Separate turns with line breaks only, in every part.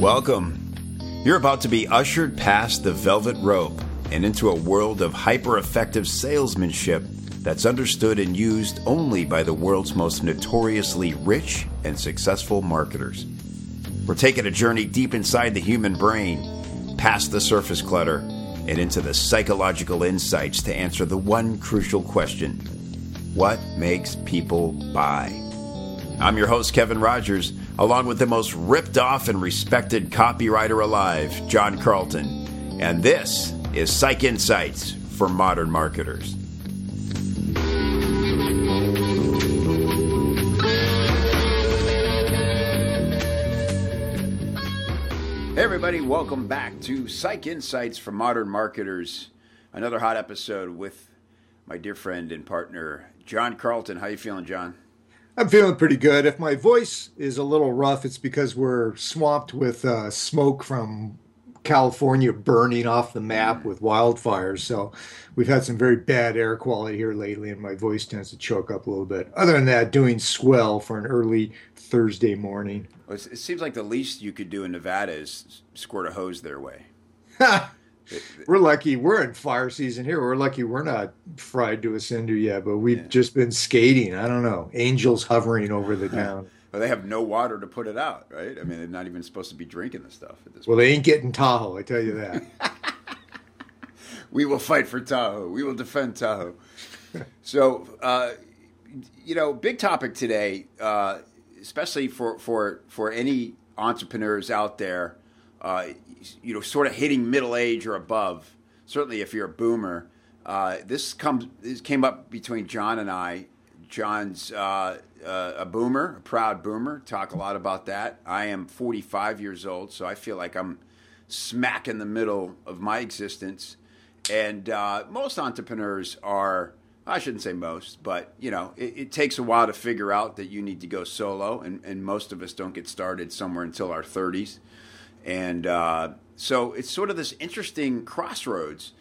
Welcome. You're about to be ushered past the velvet rope and into a world of hyper effective salesmanship that's understood and used only by the world's most notoriously rich and successful marketers. We're taking a journey deep inside the human brain, past the surface clutter, and into the psychological insights to answer the one crucial question What makes people buy? I'm your host, Kevin Rogers, along with the most ripped off and respected copywriter alive, John Carlton. And this is Psych Insights for Modern Marketers. Hey, everybody, welcome back to Psych Insights for Modern Marketers. Another hot episode with my dear friend and partner, John Carlton. How you feeling, John?
I'm feeling pretty good. If my voice is a little rough, it's because we're swamped with uh, smoke from California burning off the map with wildfires. So we've had some very bad air quality here lately, and my voice tends to choke up a little bit. Other than that, doing swell for an early Thursday morning.
Well, it seems like the least you could do in Nevada is squirt a hose their way.
we're lucky we're in fire season here. We're lucky we're not fried to a cinder yet, but we've yeah. just been skating. I don't know, angels hovering over the town.
Well, they have no water to put it out, right? I mean, they're not even supposed to be drinking the stuff at this
well, point. they ain't getting Tahoe, I tell you that.
we will fight for Tahoe. We will defend Tahoe. so, uh, you know, big topic today, uh, especially for, for, for any entrepreneurs out there, uh, you know, sort of hitting middle age or above. Certainly, if you're a boomer, uh, this comes this came up between John and I. John's uh, uh, a boomer, a proud boomer. Talk a lot about that. I am 45 years old, so I feel like I'm smack in the middle of my existence. And uh, most entrepreneurs are, I shouldn't say most, but you know, it, it, takes a while to figure out that you need to go solo, and, and most of us don't get started somewhere until our 30s. And uh, so it's sort of this interesting crossroads.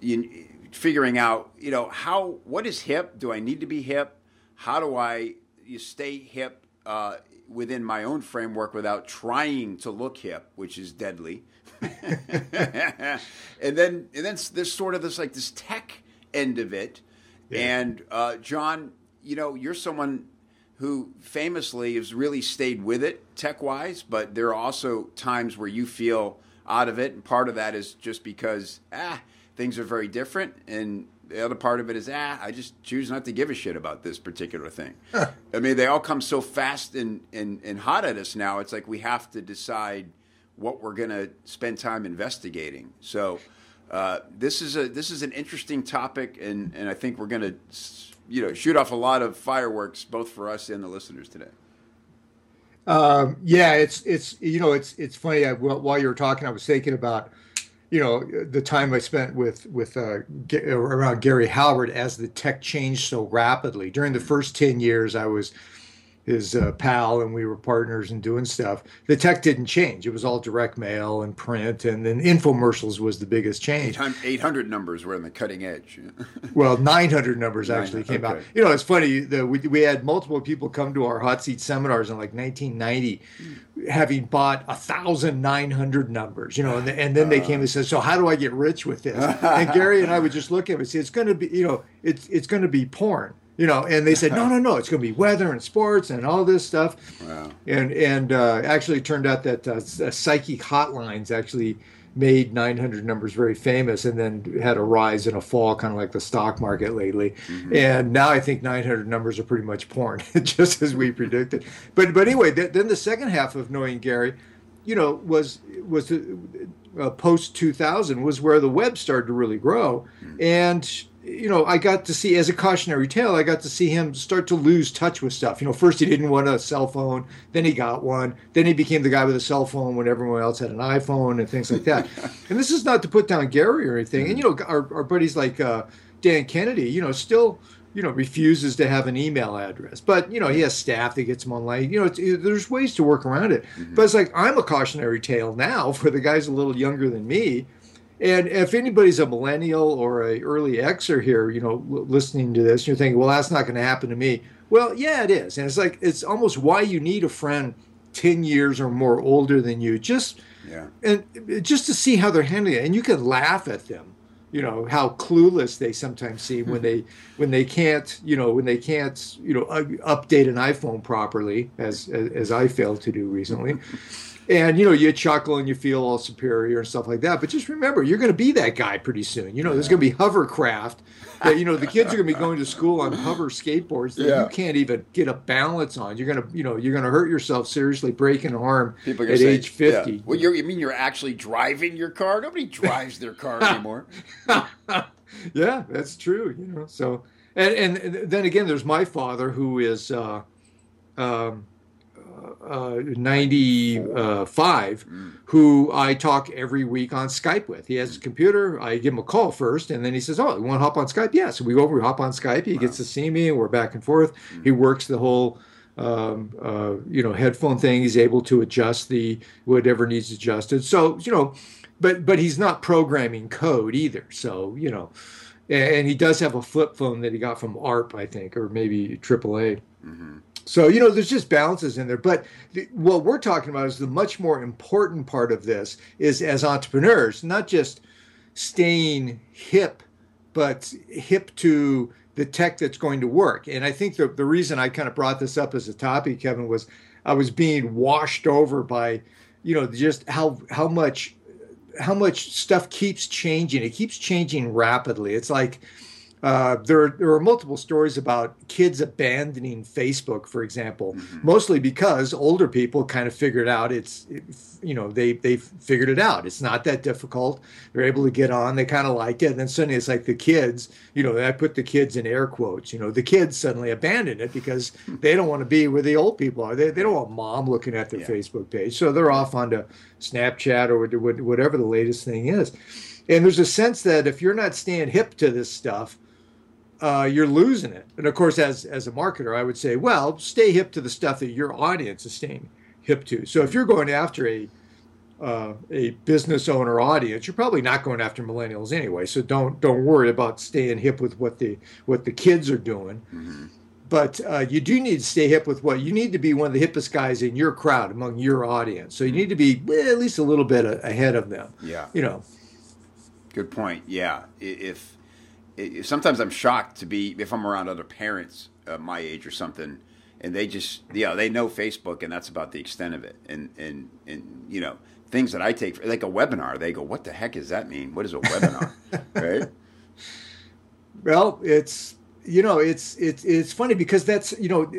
You, figuring out, you know, how what is hip? Do I need to be hip? How do I you stay hip uh, within my own framework without trying to look hip, which is deadly. and then and then there's sort of this like this tech end of it. Yeah. And uh, John, you know, you're someone who famously has really stayed with it tech wise, but there are also times where you feel out of it, and part of that is just because ah things are very different, and the other part of it is, ah, I just choose not to give a shit about this particular thing. I mean, they all come so fast and, and, and hot at us now. It's like we have to decide what we're going to spend time investigating. So uh, this is a this is an interesting topic, and, and I think we're going to you know shoot off a lot of fireworks both for us and the listeners today.
Um, yeah, it's it's you know it's it's funny. I, while you were talking, I was thinking about you know the time I spent with with uh, around Gary Halbert as the tech changed so rapidly. During the first ten years, I was his uh, pal and we were partners and doing stuff. The tech didn't change. It was all direct mail and print, and then infomercials was the biggest change.
800 numbers were on the cutting edge.
well, 900 numbers actually came okay. out. You know, it's funny that we, we had multiple people come to our hot seat seminars in like 1990 having bought a thousand nine hundred numbers, you know, and, and then they came and said, "So how do I get rich with this?" and Gary and I would just look at it and say, "It's going to be, you know, it's it's going to be porn." You know and they said no no no it's going to be weather and sports and all this stuff wow. and and uh, actually turned out that uh, uh psychic hotlines actually made 900 numbers very famous and then had a rise and a fall kind of like the stock market lately mm-hmm. and now i think 900 numbers are pretty much porn just as we predicted but but anyway th- then the second half of knowing gary you know was was uh, post 2000 was where the web started to really grow mm-hmm. and you know, I got to see as a cautionary tale, I got to see him start to lose touch with stuff. You know, first he didn't want a cell phone, then he got one, then he became the guy with a cell phone when everyone else had an iPhone and things like that. and this is not to put down Gary or anything. And you know, our, our buddies like uh, Dan Kennedy, you know, still you know refuses to have an email address but you know he has staff that gets him online you know it, there's ways to work around it mm-hmm. but it's like i'm a cautionary tale now for the guys a little younger than me and if anybody's a millennial or a early Xer here, you know, listening to this, you're thinking, well, that's not going to happen to me. Well, yeah, it is, and it's like it's almost why you need a friend 10 years or more older than you just yeah. and just to see how they're handling it and you can laugh at them you know how clueless they sometimes seem when they when they can't you know when they can't you know update an iphone properly as as, as i failed to do recently and you know you chuckle and you feel all superior and stuff like that but just remember you're going to be that guy pretty soon. You know there's going to be hovercraft that you know the kids are going to be going to school on hover skateboards that yeah. you can't even get a balance on. You're going to you know you're going to hurt yourself seriously break an arm People at say, age 50
yeah. well you mean you're actually driving your car? Nobody drives their car anymore.
Yeah that's true you know so and and then again there's my father who is uh um uh, 95 mm. who I talk every week on Skype with. He has a computer. I give him a call first, and then he says, "Oh, you want to hop on Skype?" Yeah. So we go over, we hop on Skype. He wow. gets to see me, and we're back and forth. Mm. He works the whole. Um, uh, you know, headphone thing. He's able to adjust the whatever needs adjusted. So you know, but but he's not programming code either. So you know, and he does have a flip phone that he got from AARP, I think, or maybe AAA. Mm-hmm. So, you know, there's just balances in there. But the, what we're talking about is the much more important part of this is as entrepreneurs, not just staying hip, but hip to the tech that's going to work. And I think the, the reason I kind of brought this up as a topic, Kevin, was I was being washed over by, you know, just how how much how much stuff keeps changing. It keeps changing rapidly. It's like uh, there, there are multiple stories about kids abandoning Facebook, for example, mm-hmm. mostly because older people kind of figured out it's, it, you know, they they figured it out. It's not that difficult. They're able to get on. They kind of like it. And then suddenly it's like the kids, you know, I put the kids in air quotes. You know, the kids suddenly abandon it because they don't want to be where the old people are. They, they don't want mom looking at their yeah. Facebook page, so they're off onto Snapchat or whatever the latest thing is. And there's a sense that if you're not staying hip to this stuff, uh, you're losing it. And of course, as as a marketer, I would say, well, stay hip to the stuff that your audience is staying hip to. So if you're going after a uh, a business owner audience, you're probably not going after millennials anyway. So don't don't worry about staying hip with what the what the kids are doing. Mm-hmm. But uh, you do need to stay hip with what you need to be one of the hippest guys in your crowd among your audience. So you need to be at least a little bit ahead of them.
Yeah,
you know.
Good point. Yeah, if it, sometimes I'm shocked to be if I'm around other parents uh, my age or something, and they just yeah they know Facebook and that's about the extent of it, and and and you know things that I take for, like a webinar, they go, what the heck does that mean? What is a webinar, right?
Well, it's you know it's it's it's funny because that's you know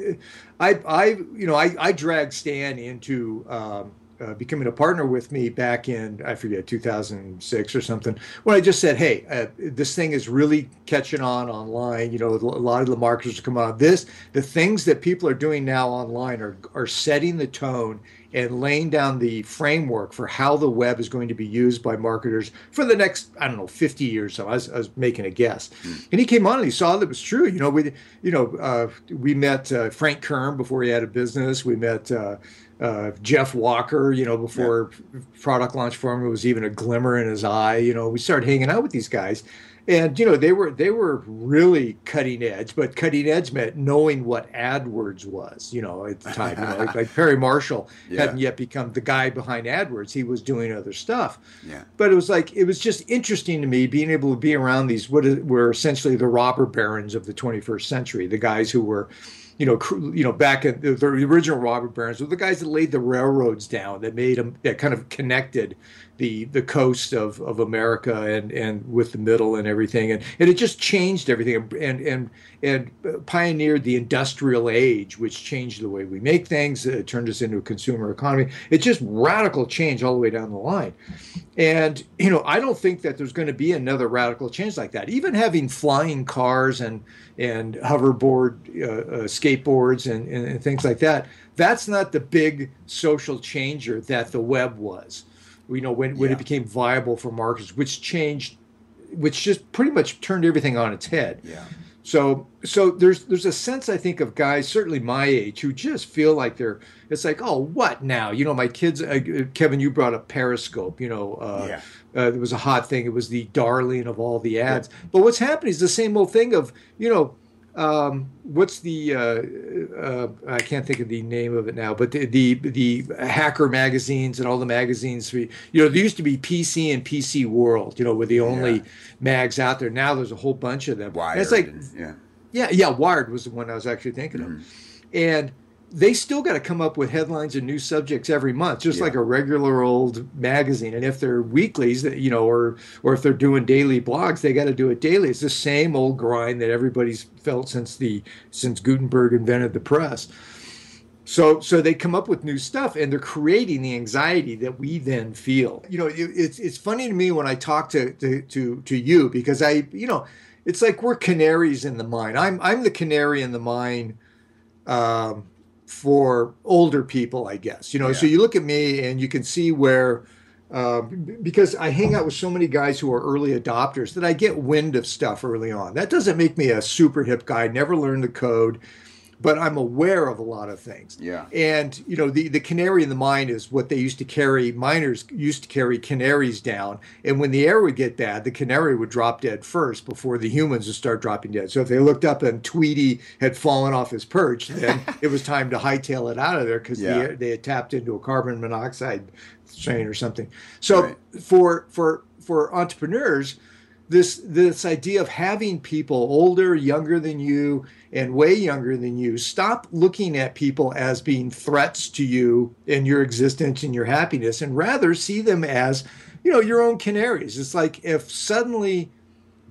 I I you know I I drag Stan into. Um, uh, becoming a partner with me back in I forget 2006 or something when I just said, "Hey, uh, this thing is really catching on online. You know, a lot of the marketers coming on. This the things that people are doing now online are are setting the tone and laying down the framework for how the web is going to be used by marketers for the next I don't know 50 years. So I was, I was making a guess, mm. and he came on and he saw that it was true. You know, we you know uh, we met uh, Frank Kern before he had a business. We met uh, Jeff Walker, you know, before yeah. product launch for formula was even a glimmer in his eye. You know, we started hanging out with these guys, and you know they were they were really cutting edge, but cutting edge meant knowing what AdWords was. You know, at the time, you know, like, like Perry Marshall yeah. hadn't yet become the guy behind AdWords; he was doing other stuff.
Yeah.
But it was like it was just interesting to me being able to be around these what were essentially the robber barons of the 21st century, the guys who were you know, you know, back at the, the original robber barons were the guys that laid the railroads down, that made them, that kind of connected the the coast of, of America and, and with the middle and everything, and, and it just changed everything and and and pioneered the industrial age, which changed the way we make things. It turned us into a consumer economy. It's just radical change all the way down the line, and you know I don't think that there's going to be another radical change like that. Even having flying cars and and hoverboard uh, uh, skateboards and, and, and things like that. That's not the big social changer that the web was you know when, when yeah. it became viable for marketers which changed which just pretty much turned everything on its head
yeah
so so there's there's a sense i think of guys certainly my age who just feel like they're it's like oh what now you know my kids uh, kevin you brought up periscope you know uh, yeah. uh, it was a hot thing it was the darling of all the ads yeah. but what's happening is the same old thing of you know um, what's the uh, uh, I can't think of the name of it now, but the, the the hacker magazines and all the magazines. You know, there used to be PC and PC World. You know, were the only yeah. mags out there. Now there's a whole bunch of them.
Wired.
it's like
and, yeah,
yeah, yeah. Wired was the one I was actually thinking mm-hmm. of, and they still got to come up with headlines and new subjects every month, just yeah. like a regular old magazine. And if they're weeklies, you know, or or if they're doing daily blogs, they got to do it daily. It's the same old grind that everybody's felt since the since Gutenberg invented the press. So so they come up with new stuff, and they're creating the anxiety that we then feel. You know, it, it's it's funny to me when I talk to to to, to you because I you know. It's like we're canaries in the mine. I'm I'm the canary in the mine um, for older people, I guess. You know, yeah. so you look at me and you can see where. Uh, because I hang out with so many guys who are early adopters that I get wind of stuff early on. That doesn't make me a super hip guy. Never learned the code but I'm aware of a lot of things.
Yeah.
And you know, the the canary in the mine is what they used to carry. Miners used to carry canaries down, and when the air would get bad, the canary would drop dead first before the humans would start dropping dead. So if they looked up and Tweety had fallen off his perch, then it was time to hightail it out of there because yeah. the, they had tapped into a carbon monoxide strain or something. So right. for for for entrepreneurs this this idea of having people older, younger than you, and way younger than you stop looking at people as being threats to you and your existence and your happiness, and rather see them as, you know, your own canaries. It's like if suddenly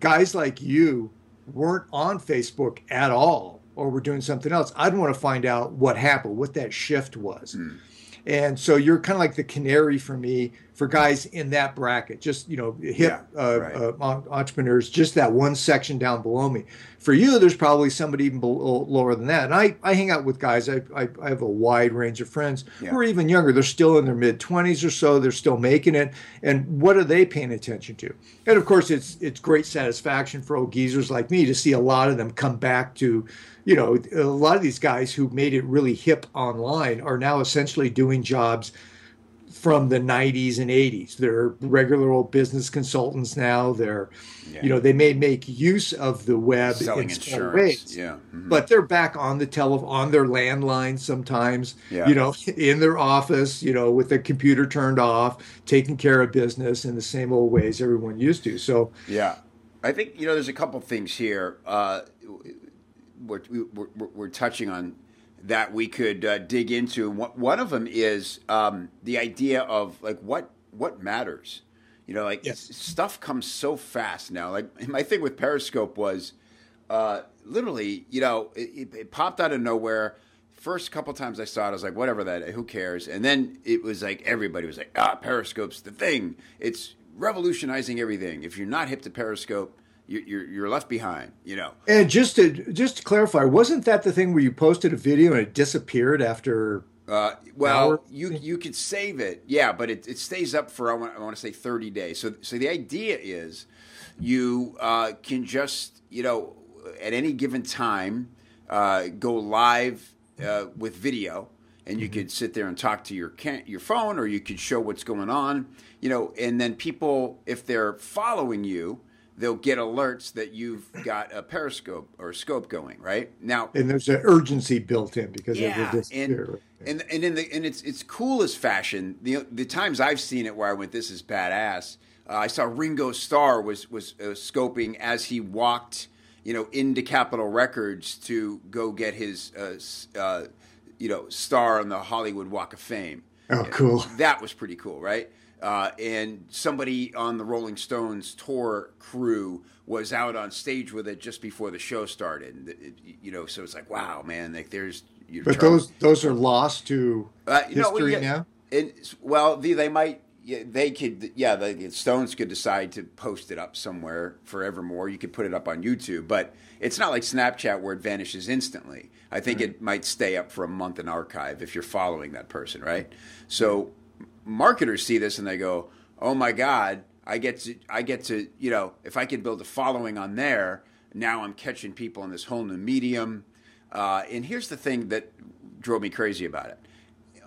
guys like you weren't on Facebook at all or were doing something else, I'd want to find out what happened, what that shift was. Mm. And so you're kind of like the canary for me for guys in that bracket, just you know, hip yeah, uh, right. uh, entrepreneurs, just that one section down below me. For you, there's probably somebody even below, lower than that. And I, I hang out with guys. I, I, I have a wide range of friends yeah. who are even younger. They're still in their mid 20s or so. They're still making it. And what are they paying attention to? And of course, it's it's great satisfaction for old geezers like me to see a lot of them come back to you know, a lot of these guys who made it really hip online are now essentially doing jobs from the 90s and 80s. They're regular old business consultants now. They're, yeah. you know, they may make use of the web
Selling in insurance. ways,
yeah. Mm-hmm. but they're back on the tele on their landline sometimes. Yeah. You know, in their office, you know, with the computer turned off, taking care of business in the same old ways everyone used to. So
yeah, I think you know, there's a couple things here. Uh, we're, we're, we're touching on that we could uh, dig into. One of them is um, the idea of like what what matters. You know, like yes. stuff comes so fast now. Like my thing with Periscope was uh, literally, you know, it, it, popped out of nowhere. First couple times I saw it, I was like, whatever that, who cares? And then it was like everybody was like, ah, Periscope's the thing. It's revolutionizing everything. If you're not hip to Periscope, you're you're left behind, you know.
And just to just to clarify, wasn't that the thing where you posted a video and it disappeared after?
Uh, well, you you could save it, yeah, but it, it stays up for I want, I want to say thirty days. So so the idea is you uh, can just you know at any given time uh, go live uh, with video, and you mm-hmm. could sit there and talk to your can- your phone, or you could show what's going on, you know, and then people if they're following you they'll get alerts that you've got a periscope or scope going right? Now
and there's an urgency built in because yeah,
it will disappear and, and and in the and it's it's cool as fashion. The the times i've seen it where i went this is badass. Uh, i saw ringo starr was was uh, scoping as he walked you know into capitol records to go get his uh, uh you know star on the hollywood walk of fame.
Oh cool.
That was pretty cool right uh, and somebody on the Rolling Stones tour crew was out on stage with it just before the show started. It, you know, so it's like, wow, man, like there's.
But those those are lost to uh, history know, yeah, now.
And well, they, they might. Yeah, they could. Yeah, the Stones could decide to post it up somewhere forevermore. You could put it up on YouTube, but it's not like Snapchat where it vanishes instantly. I think right. it might stay up for a month in archive if you're following that person, right? So marketers see this and they go, "Oh my God, I get to I get to you know if I can build a following on there, now I'm catching people in this whole new medium." Uh, and here's the thing that drove me crazy about it.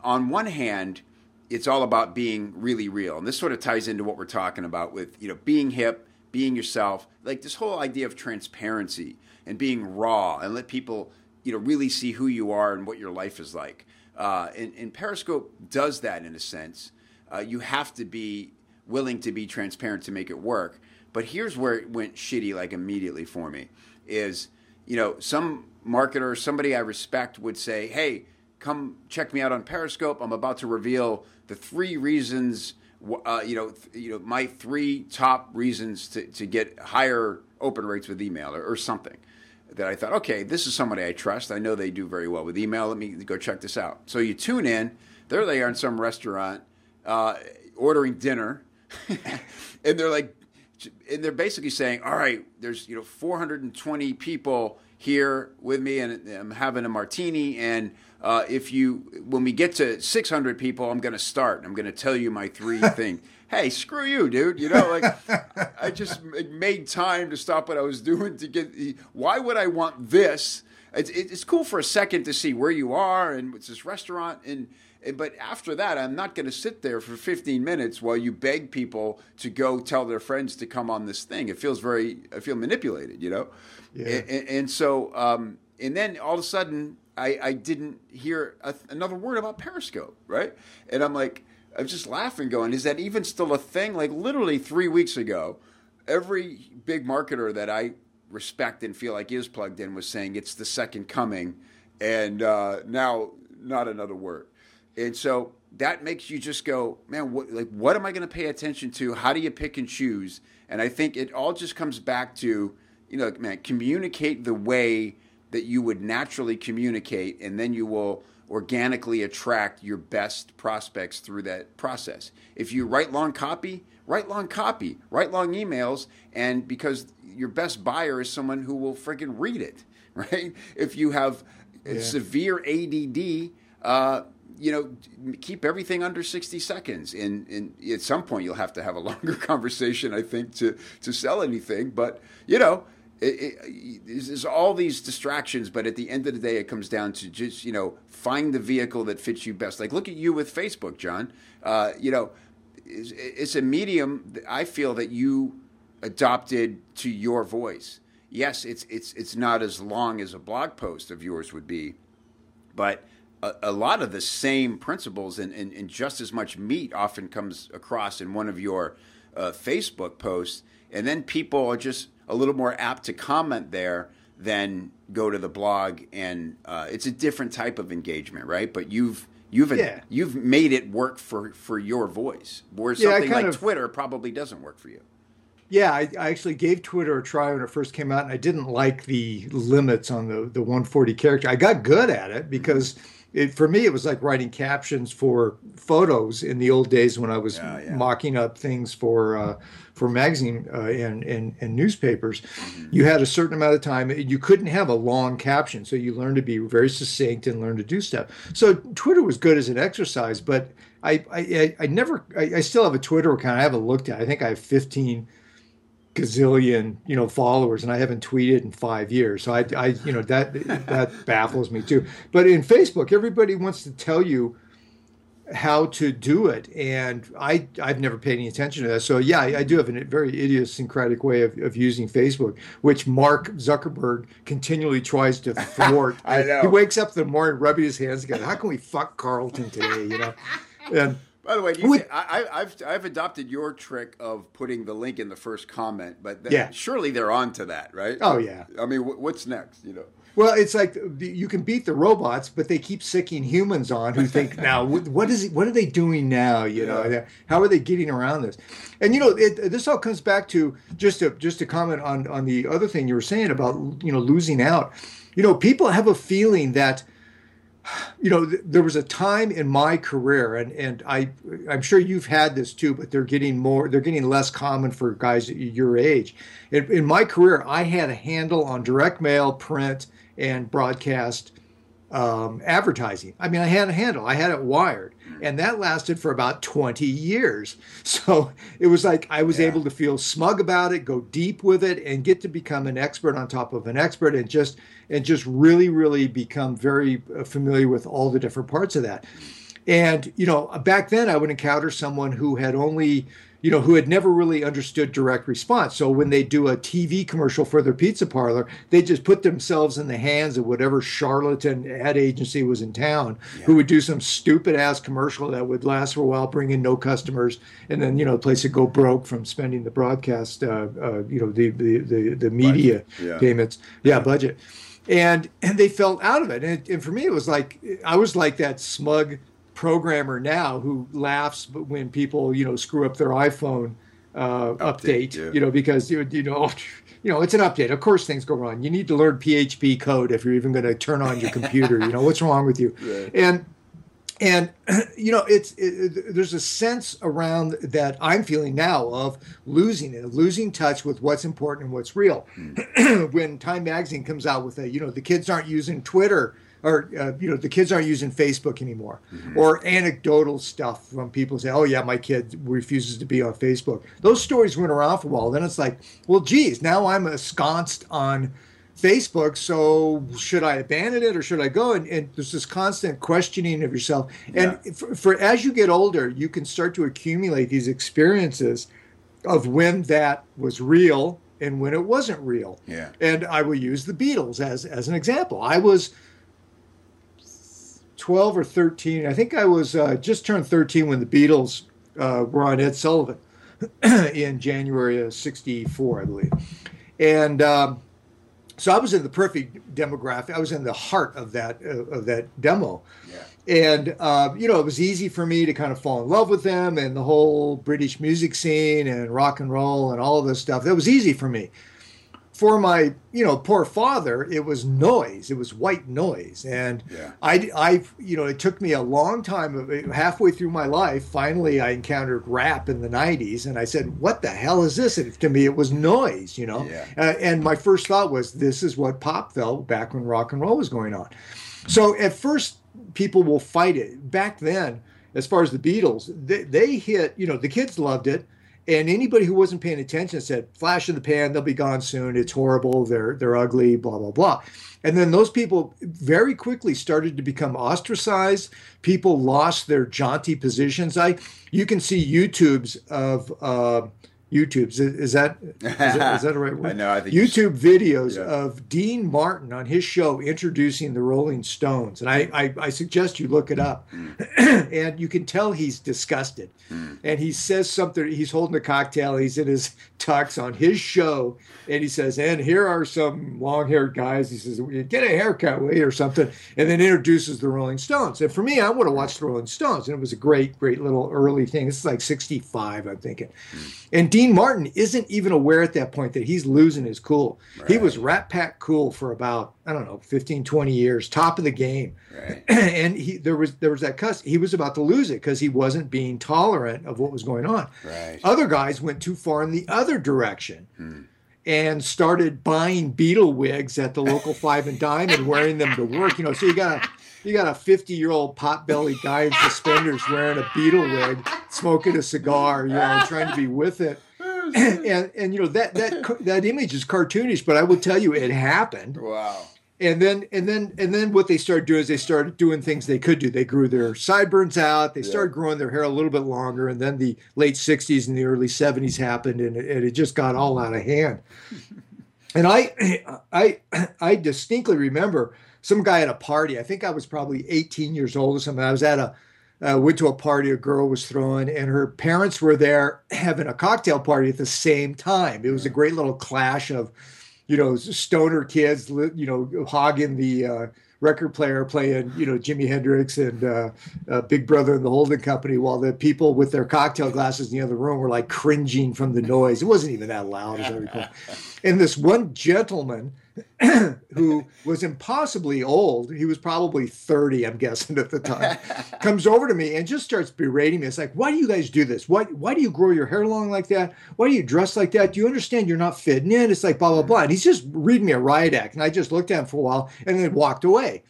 On one hand, it's all about being really real, and this sort of ties into what we're talking about with you know being hip, being yourself, like this whole idea of transparency and being raw and let people, you know, really see who you are and what your life is like. Uh, and, and, Periscope does that in a sense. Uh, you have to be willing to be transparent to make it work. But here's where it went shitty, like immediately for me, is you know some marketer, somebody I respect would say, "Hey, come check me out on Periscope. I'm about to reveal the three reasons." Uh, you know, th- you know, my three top reasons to, to get higher open rates with email or, or something that I thought, okay, this is somebody I trust. I know they do very well with email. Let me go check this out. So you tune in. There they are in some restaurant uh, ordering dinner, and they're like, and they're basically saying, all right, there's you know 420 people here with me, and I'm having a martini, and uh, if you when we get to 600 people, I'm going to start. I'm going to tell you my three things hey, screw you, dude. You know, like I just made time to stop what I was doing to get. Why would I want this? It's, it's cool for a second to see where you are and it's this restaurant and. But after that, I'm not going to sit there for 15 minutes while you beg people to go tell their friends to come on this thing. It feels very, I feel manipulated, you know? Yeah. And, and so, um, and then all of a sudden, I, I didn't hear a, another word about Periscope, right? And I'm like, I was just laughing, going, "Is that even still a thing?" Like literally three weeks ago, every big marketer that I respect and feel like is plugged in was saying it's the second coming, and uh, now not another word. And so that makes you just go, man, what, like what am I going to pay attention to? How do you pick and choose? And I think it all just comes back to, you know, man, communicate the way that you would naturally communicate, and then you will organically attract your best prospects through that process. If you write long copy, write long copy, write long emails, and because your best buyer is someone who will freaking read it, right? If you have yeah. severe ADD, uh, you know, keep everything under 60 seconds. And, and at some point, you'll have to have a longer conversation, I think, to, to sell anything. But, you know, it, it, there's all these distractions, but at the end of the day, it comes down to just you know find the vehicle that fits you best. Like look at you with Facebook, John. Uh, you know, it's, it's a medium that I feel that you adopted to your voice. Yes, it's it's it's not as long as a blog post of yours would be, but a, a lot of the same principles and, and, and, just as much meat often comes across in one of your uh, Facebook posts, and then people are just a little more apt to comment there than go to the blog and uh, it's a different type of engagement right? But you've you've yeah. you've made it work for for your voice where something yeah, like of, twitter probably doesn't work for you.
Yeah I, I, actually gave twitter a try when it first came out and i didn't like the limits on the the 140 character. I got good at it because it, for me, it was like writing captions for photos in the old days when I was yeah, yeah. mocking up things for uh, for magazine uh, and, and, and newspapers. Mm-hmm. You had a certain amount of time. You couldn't have a long caption, so you learned to be very succinct and learn to do stuff. So Twitter was good as an exercise, but I I, I never I, I still have a Twitter account. I haven't looked at. I think I have fifteen gazillion you know followers and i haven't tweeted in five years. So i, I you know that that baffles me too. But in facebook everybody wants to tell you how to do it and i i've never paid any attention to that. So yeah i, I do have a very idiosyncratic way of, of using facebook which mark zuckerberg continually tries to thwart.
I know.
he wakes up in the morning rubbing his hands together. How can we fuck carlton today you know? And
by the way, you, I, have I've adopted your trick of putting the link in the first comment, but yeah. surely they're on to that, right?
Oh yeah.
I mean, what's next? You know.
Well, it's like you can beat the robots, but they keep sicking humans on who think now what is what are they doing now? You yeah. know, how are they getting around this? And you know, it, this all comes back to just to just to comment on on the other thing you were saying about you know losing out. You know, people have a feeling that you know, th- there was a time in my career, and and I I'm sure you've had this too, but they're getting more, they're getting less common for guys your age. In, in my career, I had a handle on direct mail, print, and broadcast um, advertising. I mean, I had a handle, I had it wired, and that lasted for about 20 years. So it was like I was yeah. able to feel smug about it, go deep with it, and get to become an expert on top of an expert, and just and just really, really become very uh, familiar with all the different parts of that. And you know, back then I would encounter someone who had only you know, who had never really understood direct response. So when they do a TV commercial for their pizza parlor, they just put themselves in the hands of whatever charlatan ad agency was in town yeah. who would do some stupid ass commercial that would last for a while, bring in no customers, and then, you know, the place would go broke from spending the broadcast, uh, uh, you know, the, the, the, the media yeah. payments. Yeah, budget. And, and they felt out of it. And, and for me, it was like, I was like that smug programmer now who laughs when people you know screw up their iPhone uh, update, update yeah. you know because you you know you know it's an update. Of course things go wrong. You need to learn PHP code if you're even going to turn on your computer. you know what's wrong with you? Right. And and you know it's it, there's a sense around that i'm feeling now of losing it losing touch with what's important and what's real mm. when time magazine comes out with a you know the kids aren't using twitter or uh, you know the kids aren't using Facebook anymore, mm-hmm. or anecdotal stuff from people say, "Oh yeah, my kid refuses to be on Facebook." Those stories went around for a while. Then it's like, well, geez, now I'm ensconced on Facebook, so should I abandon it or should I go? And, and there's this constant questioning of yourself. And yeah. for, for as you get older, you can start to accumulate these experiences of when that was real and when it wasn't real.
Yeah.
And I will use the Beatles as as an example. I was 12 or 13. I think I was uh, just turned 13 when the Beatles uh, were on Ed Sullivan in January of 64, I believe. And um, so I was in the perfect demographic. I was in the heart of that uh, of that demo. Yeah. And uh, you know, it was easy for me to kind of fall in love with them and the whole British music scene and rock and roll and all of this stuff. That was easy for me for my you know poor father it was noise. It was white noise. And yeah. i i you know it took me a long time halfway through my life finally i encountered rap in the 90s and i said what the hell is this? And to me it was noise you know? Yeah. uh, and my first thought was this is what pop felt back when rock and roll was going on. So at first people will fight it. Back then as far as the beatles they, they hit you know the kids loved it and anybody who wasn't paying attention said, "Flash in the pan, they'll be gone soon. It's horrible. They're they're ugly. Blah blah blah." And then those people very quickly started to become ostracized. People lost their jaunty positions. I you can see YouTubes of. Uh, YouTube's is that is that, is that a right word?
I know. I think
YouTube videos yeah. of Dean Martin on his show introducing the Rolling Stones, and I I, I suggest you look it up, mm. and you can tell he's disgusted, mm. and he says something. He's holding a cocktail. He's in his tux on his show, and he says, "And here are some long-haired guys." He says, "Get a haircut, wait, or something," and then introduces the Rolling Stones. And for me, I would have watched the Rolling Stones, and it was a great, great little early thing. It's like '65, I'm thinking, and Dean Martin isn't even aware at that point that he's losing his cool. Right. He was Rat Pack cool for about I don't know 15, 20 years, top of the game, right. and he there was there was that cuss. He was about to lose it because he wasn't being tolerant of what was going on.
Right.
Other guys went too far in the other direction. Hmm and started buying Beatle wigs at the local Five and Dime and wearing them to work. You know, so you got a you got a 50 year old pot bellied guy in suspenders wearing a Beatle wig, smoking a cigar, you know, trying to be with it. And and you know that that that image is cartoonish, but I will tell you it happened.
Wow.
And then and then and then what they started doing is they started doing things they could do. They grew their sideburns out. They started growing their hair a little bit longer. And then the late 60s and the early 70s happened and it, and it just got all out of hand. And i i i distinctly remember some guy at a party. I think i was probably 18 years old or something. I was at a uh, went to a party a girl was throwing and her parents were there having a cocktail party at the same time it was a great little clash of you know, stoner kids, you know, hogging the uh, record player playing, you know, Jimi Hendrix and uh, uh, Big Brother and the Holding Company, while the people with their cocktail glasses in the other room were like cringing from the noise. It wasn't even that loud, as I recall. And this one gentleman who was impossibly old, he was probably 30, I'm guessing at the time, comes over to me and just starts berating me. It's like, why do you guys do this? Why, why do you grow your hair long like that? Why do you dress like that? Do you understand you're not fitting in? It's like blah, blah, blah. And he's just reading me a riot act. And I just looked at him for a while and then walked away.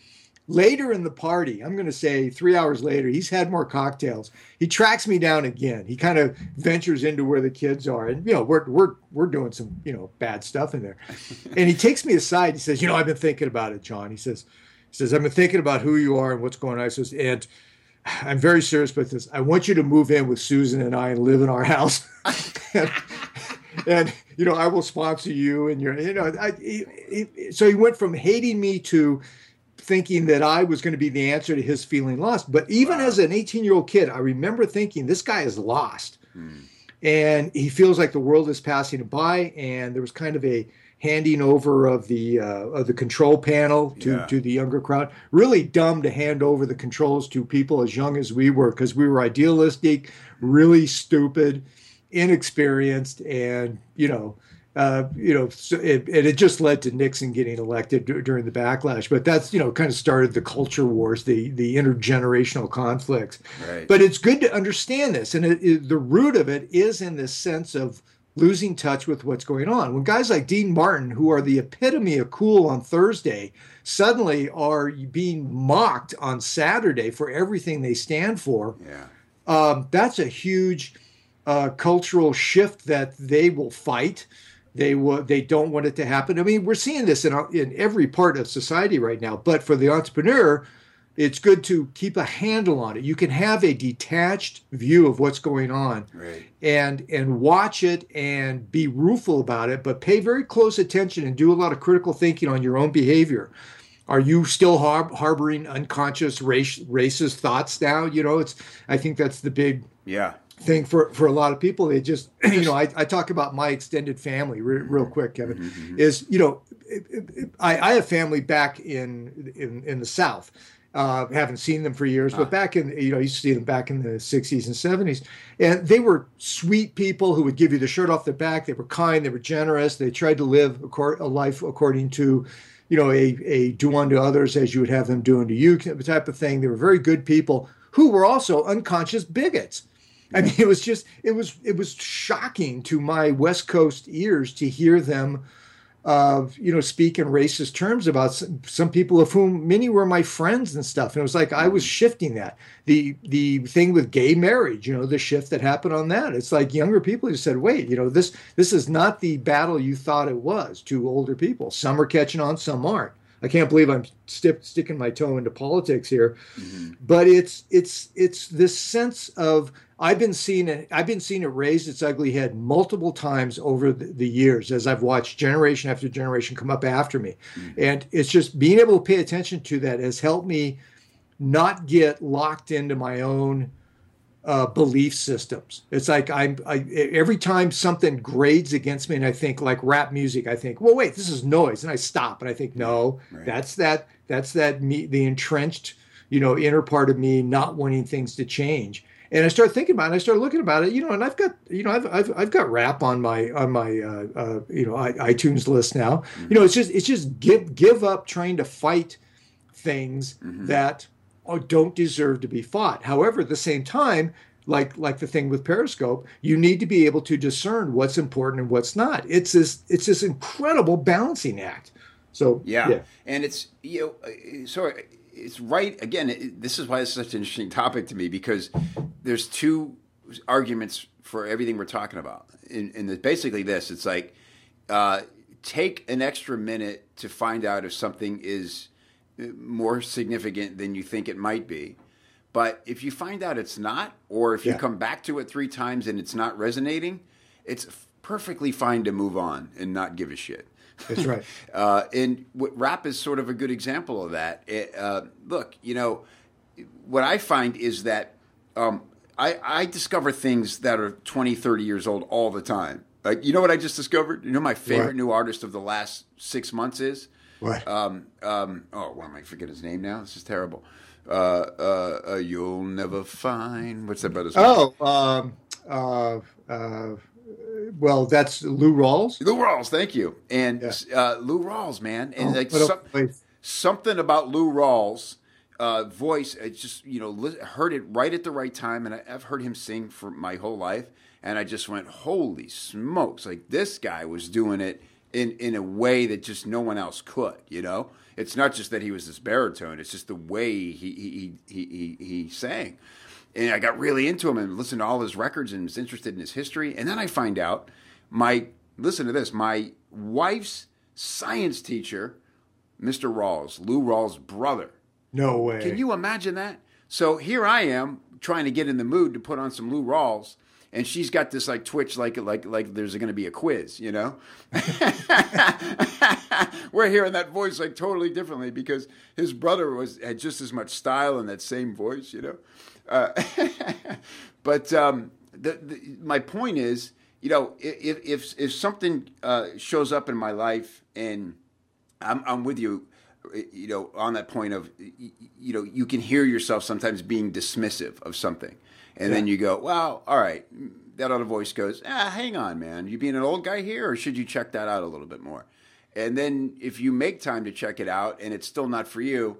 Later in the party, I'm going to say three hours later, he's had more cocktails. He tracks me down again. He kind of ventures into where the kids are, and you know we're we're we're doing some you know bad stuff in there. And he takes me aside. He says, "You know, I've been thinking about it, John." He says, "He says I've been thinking about who you are and what's going on." I says, "And I'm very serious about this. I want you to move in with Susan and I and live in our house. and, and, you know, I will sponsor you and your, you know, I, he, he, so he went from hating me to thinking that I was going to be the answer to his feeling lost. But even wow. as an 18 year old kid, I remember thinking this guy is lost. Hmm. And he feels like the world is passing by. And there was kind of a, handing over of the uh, of the control panel to, yeah. to the younger crowd. Really dumb to hand over the controls to people as young as we were because we were idealistic, really stupid, inexperienced, and you know. Uh, you know, it, it, it just led to Nixon getting elected d- during the backlash. But that's you know kind of started the culture wars, the the intergenerational conflicts. Right. But it's good to understand this, and it, the root of it is in this sense of losing touch with what's going on. When guys like Dean Martin, who are the epitome of cool on Thursday, suddenly are being mocked on Saturday for everything they stand for,
yeah.
um, that's a huge uh, cultural shift that they will fight. They will. They don't want it to happen. I mean, we're seeing this in in every part of society right now. But for the entrepreneur, it's good to keep a handle on it. You can have a detached view of what's going on
right.
and and watch it and be rueful about it, but pay very close attention and do a lot of critical thinking on your own behavior. Are you still har- harboring unconscious race, racist thoughts now? You know, it's I think that's the big
yeah
thing for for a lot of people. They just you know I, I talk about my extended family re- real quick, Kevin. Mm-hmm. mm-hmm. Is you know I, I have family back in in in the South uh, haven't seen them for years, but ah. back in you know, I used to see them back in the '60s and '70s, and they were sweet people who would give you the shirt off their back. They were kind, they were generous. They tried to live a life according to, you know, a a do unto others as you would have them do unto you type of thing. They were very good people who were also unconscious bigots. I mean, it was just it was it was shocking to my West Coast ears to hear them uh, you know, speak in racist terms about some, some, people of whom many were my friends and stuff. And it was like I was shifting that. The the thing with gay marriage, you know, the shift that happened on that. It's like younger people just said, wait, you know, this this is not the battle you thought it was to older people. Some are catching on, some aren't. I can't believe I'm st- sticking my toe into politics here, mm-hmm. but it's it's it's this sense of I've been seeing it. I've been seeing it raise its ugly head multiple times over the, the years as I've watched generation after generation come up after me, mm-hmm. and it's just being able to pay attention to that has helped me not get locked into my own uh, belief systems. It's like I'm I, every time something grades against me, and I think like rap music. I think, well, wait, this is noise, and I stop, and I think, no, right. that's that that's that me the entrenched, you know, inner part of me not wanting things to change and I started thinking about it. I started looking about it, you know, and I've got, you know, I've I've, I've got rap on my on my uh, uh, you know iTunes list now. Mm-hmm. You know, it's just it's just give give up trying to fight things mm-hmm. that oh, don't deserve to be fought. However, at the same time, like like the thing with Periscope, you need to be able to discern what's important and what's not. It's this it's this incredible balancing act. So
yeah, yeah. and it's you know, uh, sorry it's right again. It, this is why it's such an interesting topic to me because there's two arguments for everything we're talking about, and, and basically this: it's like uh, take an extra minute to find out if something is uh, more significant than you think it might be. But if you find out it's not, or if yeah. you come back to it three times and it's not resonating, it's perfectly fine to move on and not give a shit.
That's right.
uh, and rap is sort of a good example of that. It, uh, look, you know, what I find is that um, I, I, discover things that are 20, 30 years old all the time. Like, you know what I just discovered? You know, my favorite what? new artist of the last six months is?
What?
Um, um, oh, why am I forget his name now? This is terrible. Uh, uh, uh you'll never find. What's that about his
Oh, um, uh, uh, well, that's Lou Rawls.
Lou Rawls, thank you. And yeah. uh, Lou Rawls, man, and oh, like some, something about Lou Rawls' uh, voice, I just you know heard it right at the right time, and I, I've heard him sing for my whole life, and I just went, holy smokes! Like this guy was doing it in in a way that just no one else could. You know, it's not just that he was this baritone; it's just the way he he he, he, he sang and I got really into him and listened to all his records and was interested in his history. And then I find out my listen to this my wife's science teacher, Mr. Rawls, Lou Rawls' brother.
No way.
Can you imagine that? So here I am trying to get in the mood to put on some Lou Rawls, and she's got this like twitch like like like there's going to be a quiz, you know. We're hearing that voice like totally differently because his brother was had just as much style in that same voice, you know. Uh, but um, the, the, my point is, you know, if if if something uh, shows up in my life and I'm, I'm with you you know, on that point of, you know, you can hear yourself sometimes being dismissive of something. And yeah. then you go, well, all right. That other voice goes, ah, hang on, man. You being an old guy here, or should you check that out a little bit more? And then if you make time to check it out and it's still not for you,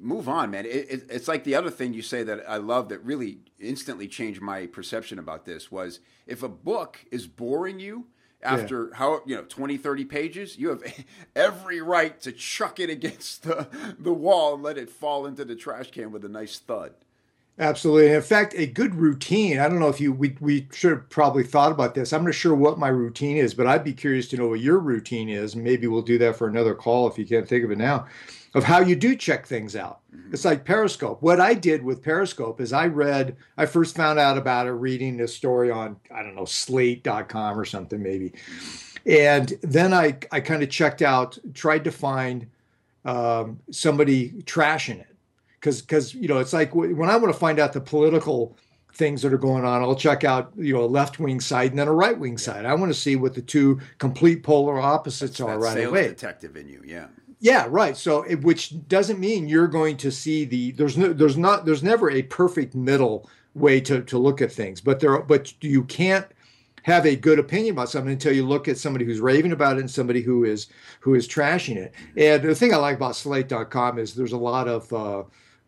move on, man. It, it, it's like the other thing you say that I love that really instantly changed my perception about this was if a book is boring you, after yeah. how you know 20 30 pages you have every right to chuck it against the, the wall and let it fall into the trash can with a nice thud.
Absolutely. In fact a good routine i don't know if you we, we should have probably thought about this. I'm not sure what my routine is but i'd be curious to know what your routine is. Maybe we'll do that for another call if you can't think of it now of how you do check things out. Mm-hmm. It's like Periscope. What I did with Periscope is I read, I first found out about it reading a story on, I don't know, slate.com or something maybe. And then I, I kind of checked out, tried to find um, somebody trashing it. Because, because you know, it's like when I want to find out the political things that are going on, I'll check out, you know, a left wing side and then a right wing side. I want to see what the two complete polar opposites
that's,
are
that's
right away.
detective in you, yeah.
Yeah, right. So, it, which doesn't mean you're going to see the there's no there's not there's never a perfect middle way to to look at things, but there but you can't have a good opinion about something until you look at somebody who's raving about it and somebody who is who is trashing it. And the thing I like about Slate.com is there's a lot of uh,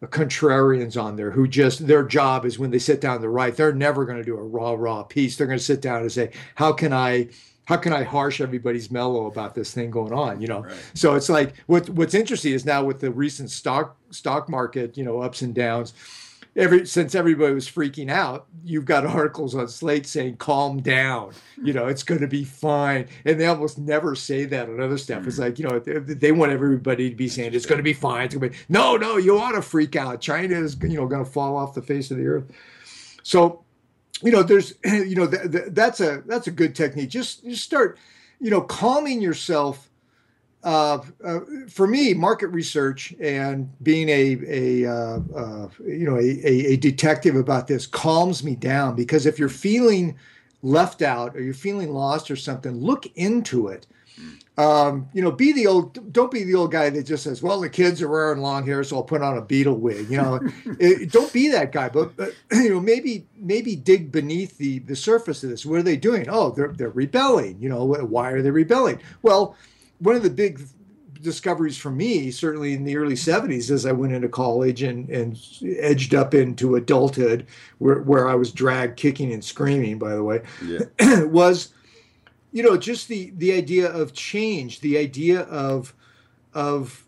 contrarians on there who just their job is when they sit down to write, they're never going to do a raw raw piece. They're going to sit down and say, how can I how can I harsh everybody's mellow about this thing going on? You know, right. so it's like what what's interesting is now with the recent stock stock market, you know, ups and downs. Every since everybody was freaking out, you've got articles on Slate saying "calm down," you know, it's going to be fine, and they almost never say that on other stuff. Mm-hmm. It's like you know they want everybody to be saying it's going to be fine. It's going to be no, no, you ought to freak out. China is you know going to fall off the face of the earth. So you know, there's, you know, th- th- that's a that's a good technique. Just just start, you know, calming yourself. Uh, uh, for me, market research and being a a uh, uh you know a, a, detective about this calms me down because if you're feeling left out or you're feeling lost or something, look into it um, you know, be the old. Don't be the old guy that just says, "Well, the kids are wearing long hair, so I'll put on a Beatle wig." You know, it, don't be that guy. But, but, you know, maybe maybe dig beneath the the surface of this. What are they doing? Oh, they're they're rebelling. You know, why are they rebelling? Well, one of the big discoveries for me, certainly in the early '70s, as I went into college and and edged up into adulthood, where where I was dragged kicking and screaming. By the way, yeah. was you know just the the idea of change the idea of of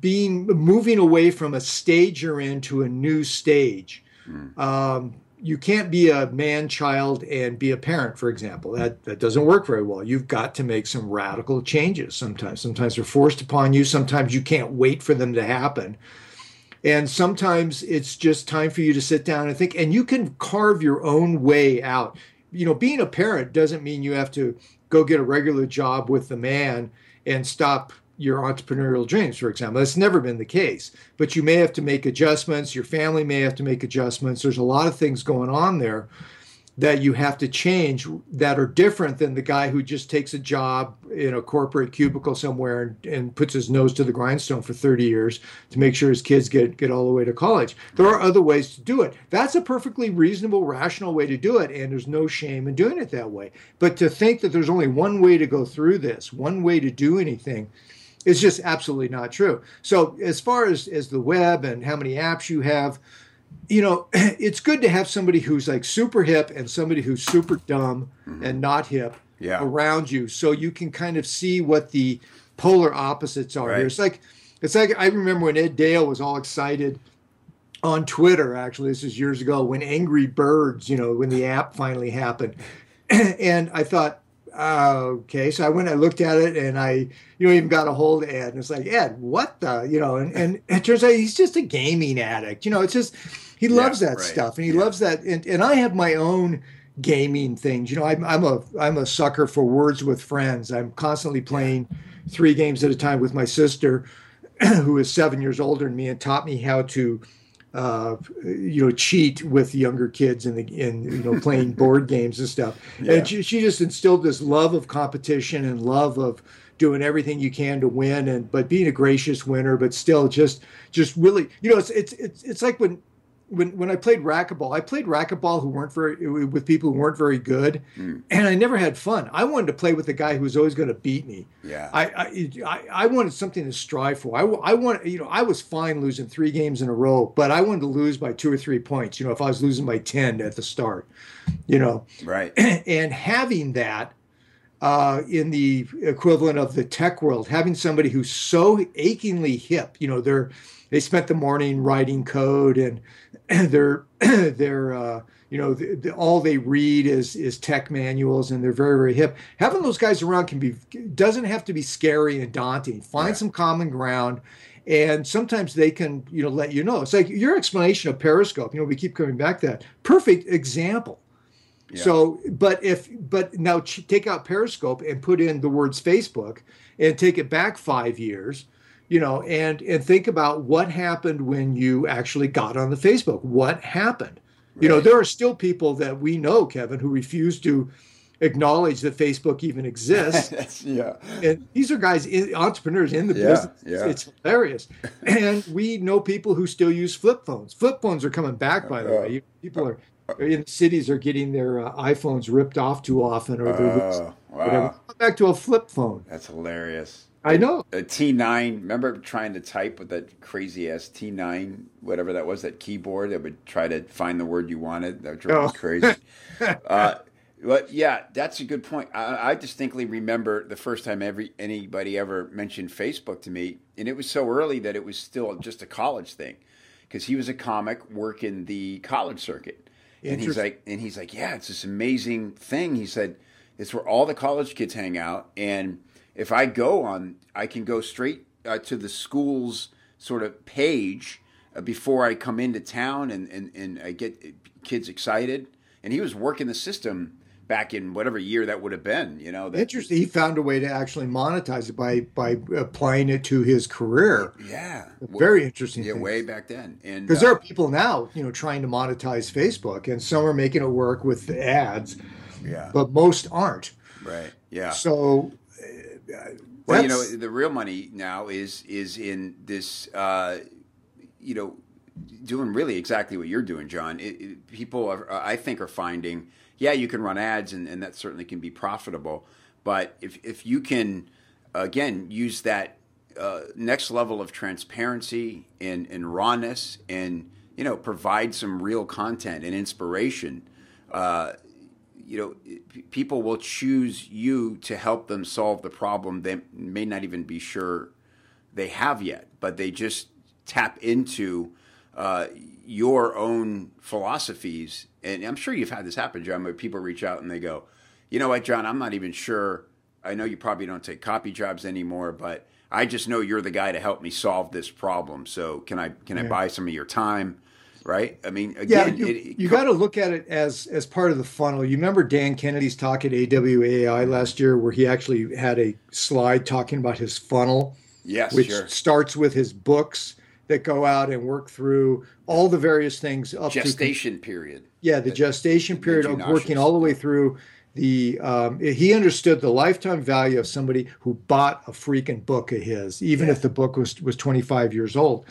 being moving away from a stage you're in to a new stage. Mm. um, you can't be a man child and be a parent for example. That that doesn't work very well. You've got to make some radical changes sometimes. Sometimes they're forced upon you. Sometimes you can't wait for them to happen. And sometimes it's just time for you to sit down and think. And you can carve your own way out you know, being a parent doesn't mean you have to go get a regular job with the man and stop your entrepreneurial dreams, for example. That's never been the case. But you may have to make adjustments. Your family may have to make adjustments. There's a lot of things going on there that you have to change that are different than the guy who just takes a job in a corporate cubicle somewhere and, and, puts his nose to the grindstone for 30 years to make sure his kids get, get all the way to college. There are other ways to do it. That's a perfectly reasonable, rational way to do it, and there's no shame in doing it that way. But to think that there's only one way to go through this, one way to do anything, is just absolutely not true. So as far as, as the web and how many apps you have, you know, it's good to have somebody who's like super hip and somebody who's super dumb mm-hmm. and not hip yeah. around you, so you can kind of see what the polar opposites are. Right. Here. It's like it's like I remember when Ed Dale was all excited on Twitter. Actually, this is years ago when Angry Birds, you know, when the app finally happened, and I thought uh, okay. So I went, I looked at it, and I, you know, even got a hold of Ed, and it's like, Ed, what the, you know, and, and it turns out he's just a gaming addict. You know, it's just he loves yeah, that right. stuff, and he yeah. loves that, and, and I have my own gaming things. You know, I'm, I'm a I'm a sucker for words with friends. I'm constantly playing three games at a time with my sister, who is seven years older than me, and taught me how to uh, you know, cheat with younger kids in the in you know playing board games and stuff. Yeah. And she, she just instilled this love of competition and love of doing everything you can to win and but being a gracious winner, but still just just really you know it's it's it's, it's like when when when I played racquetball, I played racquetball who weren't very with people who weren't very good, mm. and I never had fun. I wanted to play with the guy who was always going to beat me.
Yeah,
I, I I wanted something to strive for. I I want you know I was fine losing three games in a row, but I wanted to lose by two or three points. You know, if I was losing by ten at the start, you know,
right,
and having that. Uh, in the equivalent of the tech world, having somebody who's so achingly hip, you know, they're they spent the morning writing code and they're they're uh, you know the, the, all they read is is tech manuals and they're very very hip. Having those guys around can be doesn't have to be scary and daunting. Find yeah. some common ground. And sometimes they can, you know, let you know. It's like your explanation of Periscope. You know, we keep coming back to that. Perfect example. Yeah. So, but if, but now take out Periscope and put in the words Facebook and take it back five years, you know, and and think about what happened when you actually got on the Facebook. What happened? Right. You know, there are still people that we know, Kevin, who refuse to acknowledge that Facebook even exists.
yeah.
And these are guys, in, entrepreneurs in the yeah, business. Yeah. It's hilarious. and we know people who still use flip phones. Flip phones are coming back, by the uh, way. People are in cities are getting their uh, iPhones ripped off too often, or they're uh, wow. back to a flip phone.
That's hilarious.
I know.
A T9, remember trying to type with that crazy ass T9, whatever that was, that keyboard that would try to find the word you wanted? That drove oh. crazy. uh, but yeah, that's a good point. I, I, distinctly remember the first time every anybody ever mentioned Facebook to me, and it was so early that it was still just a college thing, because he was a comic working the college circuit, and he's like, and he's like, yeah, it's this amazing thing. He said, it's where all the college kids hang out, and if I go on, I can go straight uh, to the school's sort of page uh, before I come into town and, and, and I get kids excited. And he was working the system back in whatever year that would have been. You know, that,
interesting. He found a way to actually monetize it by by applying it to his career.
Yeah,
very interesting.
Yeah, thing. way back then,
and because uh, there are people now, you know, trying to monetize Facebook, and some are making it work with the ads.
Yeah,
but most aren't.
Right. Yeah.
So
well, you know, the real money now is is in this. Uh, you know, doing really exactly what you're doing, John. It, it, people, are, I think, are finding. Yeah, you can run ads, and, and that certainly can be profitable. But if if you can, again, use that uh, next level of transparency and, and rawness, and you know, provide some real content and inspiration. Uh, you know, people will choose you to help them solve the problem they may not even be sure they have yet, but they just tap into uh, your own philosophies. And I'm sure you've had this happen, John, where people reach out and they go, you know what, John, I'm not even sure. I know you probably don't take copy jobs anymore, but I just know you're the guy to help me solve this problem. So can I can yeah. I buy some of your time? Right? I mean, again,
yeah, you, it, you got to look at it as as part of the funnel. You remember Dan Kennedy's talk at AWAI last year, where he actually had a slide talking about his funnel,
yes,
which
sure.
starts with his books that go out and work through all the various things up to
gestation
to,
period.
Yeah, the gestation period of working all the way through the um, he understood the lifetime value of somebody who bought a freaking book of his, even yeah. if the book was was 25 years old.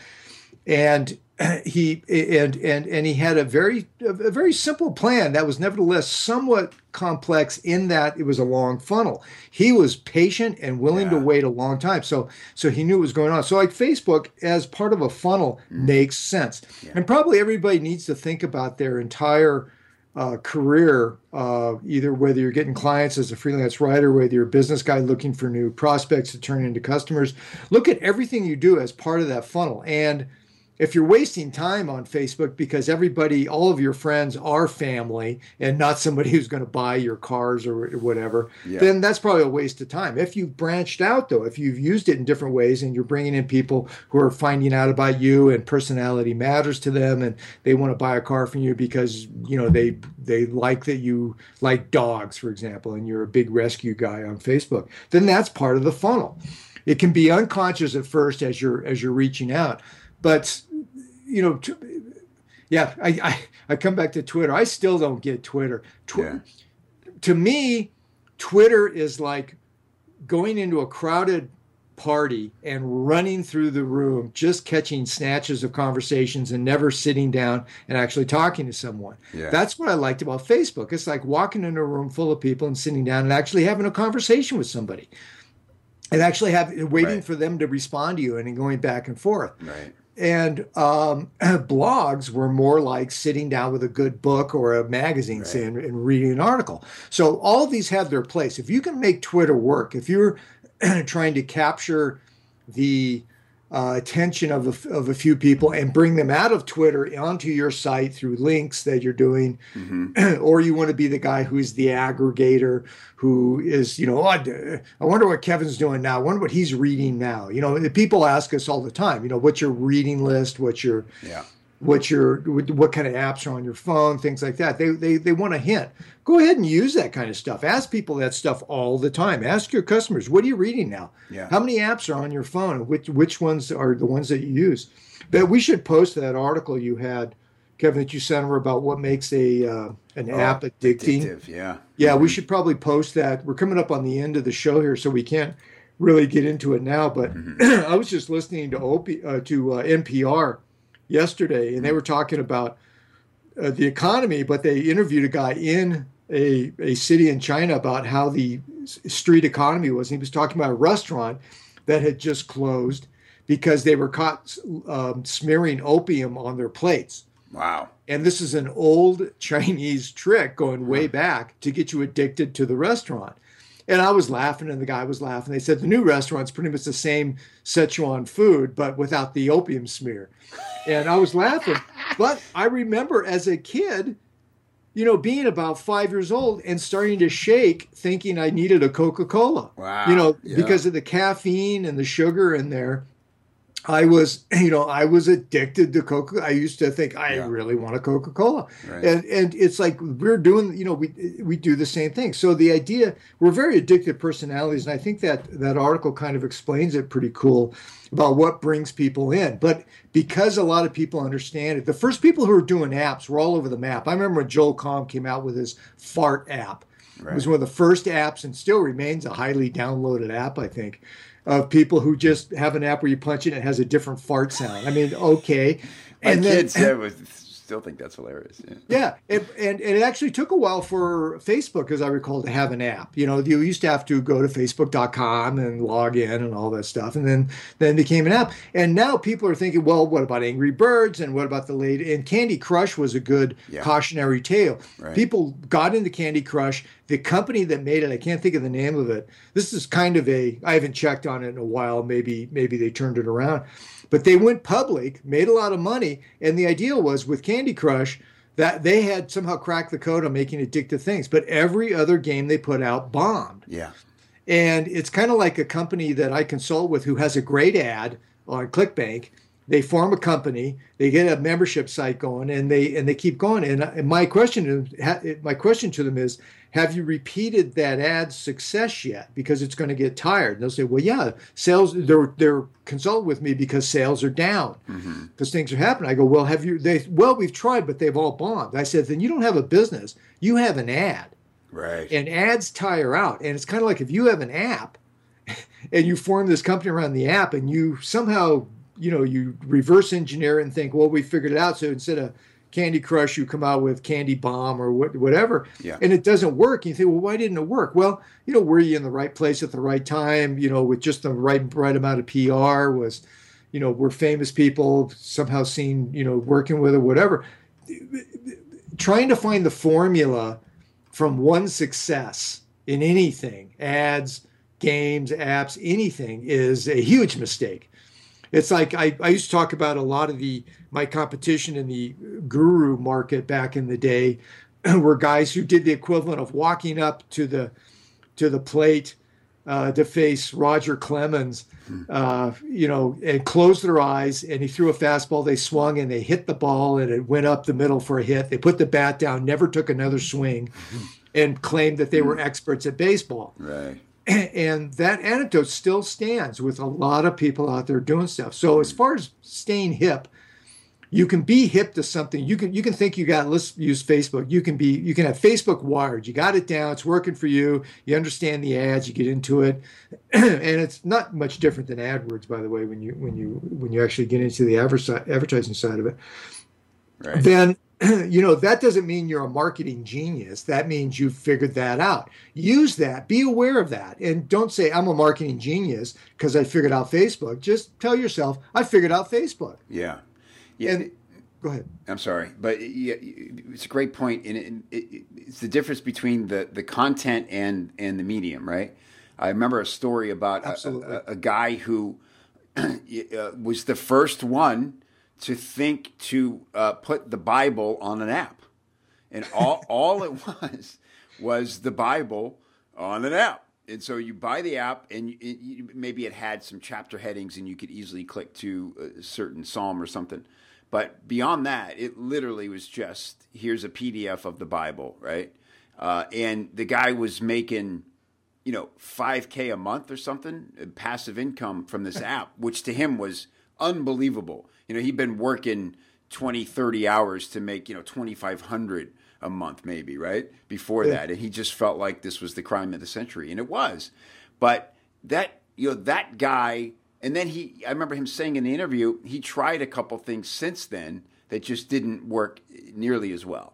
And he and and and he had a very a very simple plan that was nevertheless somewhat complex in that it was a long funnel. He was patient and willing yeah. to wait a long time. So so he knew what was going on. So like Facebook as part of a funnel mm. makes sense. Yeah. And probably everybody needs to think about their entire uh, career, uh, either whether you're getting clients as a freelance writer, whether you're a business guy looking for new prospects to turn into customers. Look at everything you do as part of that funnel and if you're wasting time on Facebook because everybody, all of your friends are family and not somebody who's going to buy your cars or whatever, yeah. then that's probably a waste of time. If you've branched out, though, if you've used it in different ways and you're bringing in people who are finding out about you and personality matters to them and they want to buy a car from you because you know they they like that you like dogs, for example, and you're a big rescue guy on Facebook, then that's part of the funnel. It can be unconscious at first as you're as you're reaching out but you know, yeah, I, I, I come back to Twitter. I still don't get Twitter. Tw- yeah. To me, Twitter is like going into a crowded party and running through the room, just catching snatches of conversations and never sitting down and actually talking to someone. Yeah. That's what I liked about Facebook. It's like walking in a room full of people and sitting down and actually having a conversation with somebody. And actually have waiting right. for them to respond to you and going back and forth.
Right
and um, blogs were more like sitting down with a good book or a magazine right. say, and, and, reading an article so all of these have their place if you can make twitter work if you're trying to capture the uh, attention of a, of a few people and bring them out of Twitter onto your site through links that you're doing, mm-hmm. or you want to be the guy who's the aggregator who is, you know, oh, I wonder what Kevin's doing now. I wonder what he's reading now. You know, people ask us all the time, you know, what's your reading list? What's your
yeah
what your what kind of apps are on your phone, things like that. They they they want a hint. Go ahead and use that kind of stuff. Ask people that stuff all the time. Ask your customers, what are you reading now?
Yeah.
How many apps are on your phone? Which which ones are the ones that you use? But we should post that article you had, Kevin, that you sent over about what makes a uh, an oh, app addicting.
Addictive, yeah.
Yeah, mm-hmm. we should probably post that. We're coming up on the end of the show here, so we can't really get into it now. But mm-hmm. I was just listening to OP, uh, to uh, NPR yesterday, and they were talking about uh, the economy, but they interviewed a guy in a, a city in China about how the street economy was. And he was talking about a restaurant that had just closed because they were caught um, smearing opium on their plates.
Wow.
And this is an old Chinese trick going way back to get you addicted to the restaurant. And I was laughing, and the guy was laughing. They said the new restaurant's pretty much the same Sichuan food, but without the opium smear. And I was laughing. But I remember as a kid, you know, being about five years old and starting to shake, thinking I needed a Coca Cola.
Wow.
You know,
yeah.
because of the caffeine and the sugar in there. I was, you know, I was addicted to Coca. I used to think I yeah. really want a Coca Cola, right. and and it's like we're doing, you know, we we do the same thing. So the idea, we're very addicted personalities, and I think that that article kind of explains it pretty cool about what brings people in. But because a lot of people understand it, the first people who were doing apps were all over the map. I remember when Joel Comm came out with his Fart app. Right. It was one of the first apps, and still remains a highly downloaded app, I think of people who just have an app where you punch it and it has a different fart sound. I mean, okay.
My and kids then, still think that's hilarious.
Yeah, yeah it, and, and it actually took a while for Facebook, as I recall, to have an app. You know, you used to have to go to Facebook.com and log in and all that stuff, and then then became an app. And now people are thinking, well, what about Angry Birds and what about the late and Candy Crush was a good yeah. cautionary tale. Right. People got into Candy Crush. The company that made it, I can't think of the name of it. This is kind of a I haven't checked on it in a while. Maybe maybe they turned it around but they went public, made a lot of money, and the idea was with Candy Crush that they had somehow cracked the code on making addictive things. But every other game they put out bombed.
Yeah.
And it's kind of like a company that I consult with who has a great ad on ClickBank. They form a company, they get a membership site going, and they and they keep going. And, uh, and my question, my question to them is, have you repeated that ad's success yet? Because it's going to get tired. And they'll say, well, yeah, sales, they're, they're consulting with me because sales are down mm-hmm. because things are happening. I go, well, have you, they, well, we've tried, but they've all bombed. I said, then you don't have a business. You have an ad.
Right.
And ads tire out. And it's kind of like if you have an app and you form this company around the app and you somehow, you know, you reverse engineer and think, well, we figured it out. So instead of, Candy Crush, you come out with Candy Bomb or what, whatever,
yeah.
and it doesn't work. And you think, well, why didn't it work? Well, you know, were you in the right place at the right time? You know, with just the right right amount of PR? Was, you know, were famous people somehow seen, you know, working with it, whatever? Trying to find the formula from one success in anything, ads, games, apps, anything, is a huge mistake It's like I, I used to talk about a lot of the my competition in the guru market back in the day were guys who did the equivalent of walking up to the to the plate uh, to face Roger Clemens, uh, you know, and closed their eyes. And he threw a fastball. They swung and they hit the ball, and it went up the middle for a hit. They put the bat down, never took another swing, and claimed that they were experts at baseball.
Right.
And that anecdote still stands with a lot of people out there doing stuff. So as mm. far as staying hip, you can be hip to something. You can you can think you got let's use Facebook. You can be you can have Facebook wired. You got it down. It's working for you. You understand the ads. You get into it, and it's not much different than AdWords, by the way. When you when you when you actually get into the advertising side of it, right. then you know that doesn't mean you're a marketing genius. That means you've figured that out. Use that. Be aware of that. And don't say i'm a marketing genius because i figured out facebook. Just tell yourself i figured out facebook.
Yeah. Yeah and,
go ahead.
I'm sorry but yeah, it's a great point and it, it, it's the difference between the, the content and and the medium right? I remember a story about a, a, a, guy who uh, was the first one to think to uh, put the Bible on an app, and all all it was was the Bible on an app. And so you buy the app, and you, you, maybe it had some chapter headings, and you could easily click to a certain psalm or something. But beyond that, it literally was just here's a PDF of the Bible, right? Uh, and the guy was making, you know, five k a month or something, passive income from this app, which to him was unbelievable. You know, he'd been working 20, 30 hours to make, you know, 2,500 a month maybe, right? Before yeah. that. And he just felt like this was the crime of the century. And it was. But that, you know, that guy, and then he, I remember him saying in the interview, he tried a couple things since then that just didn't work nearly as well.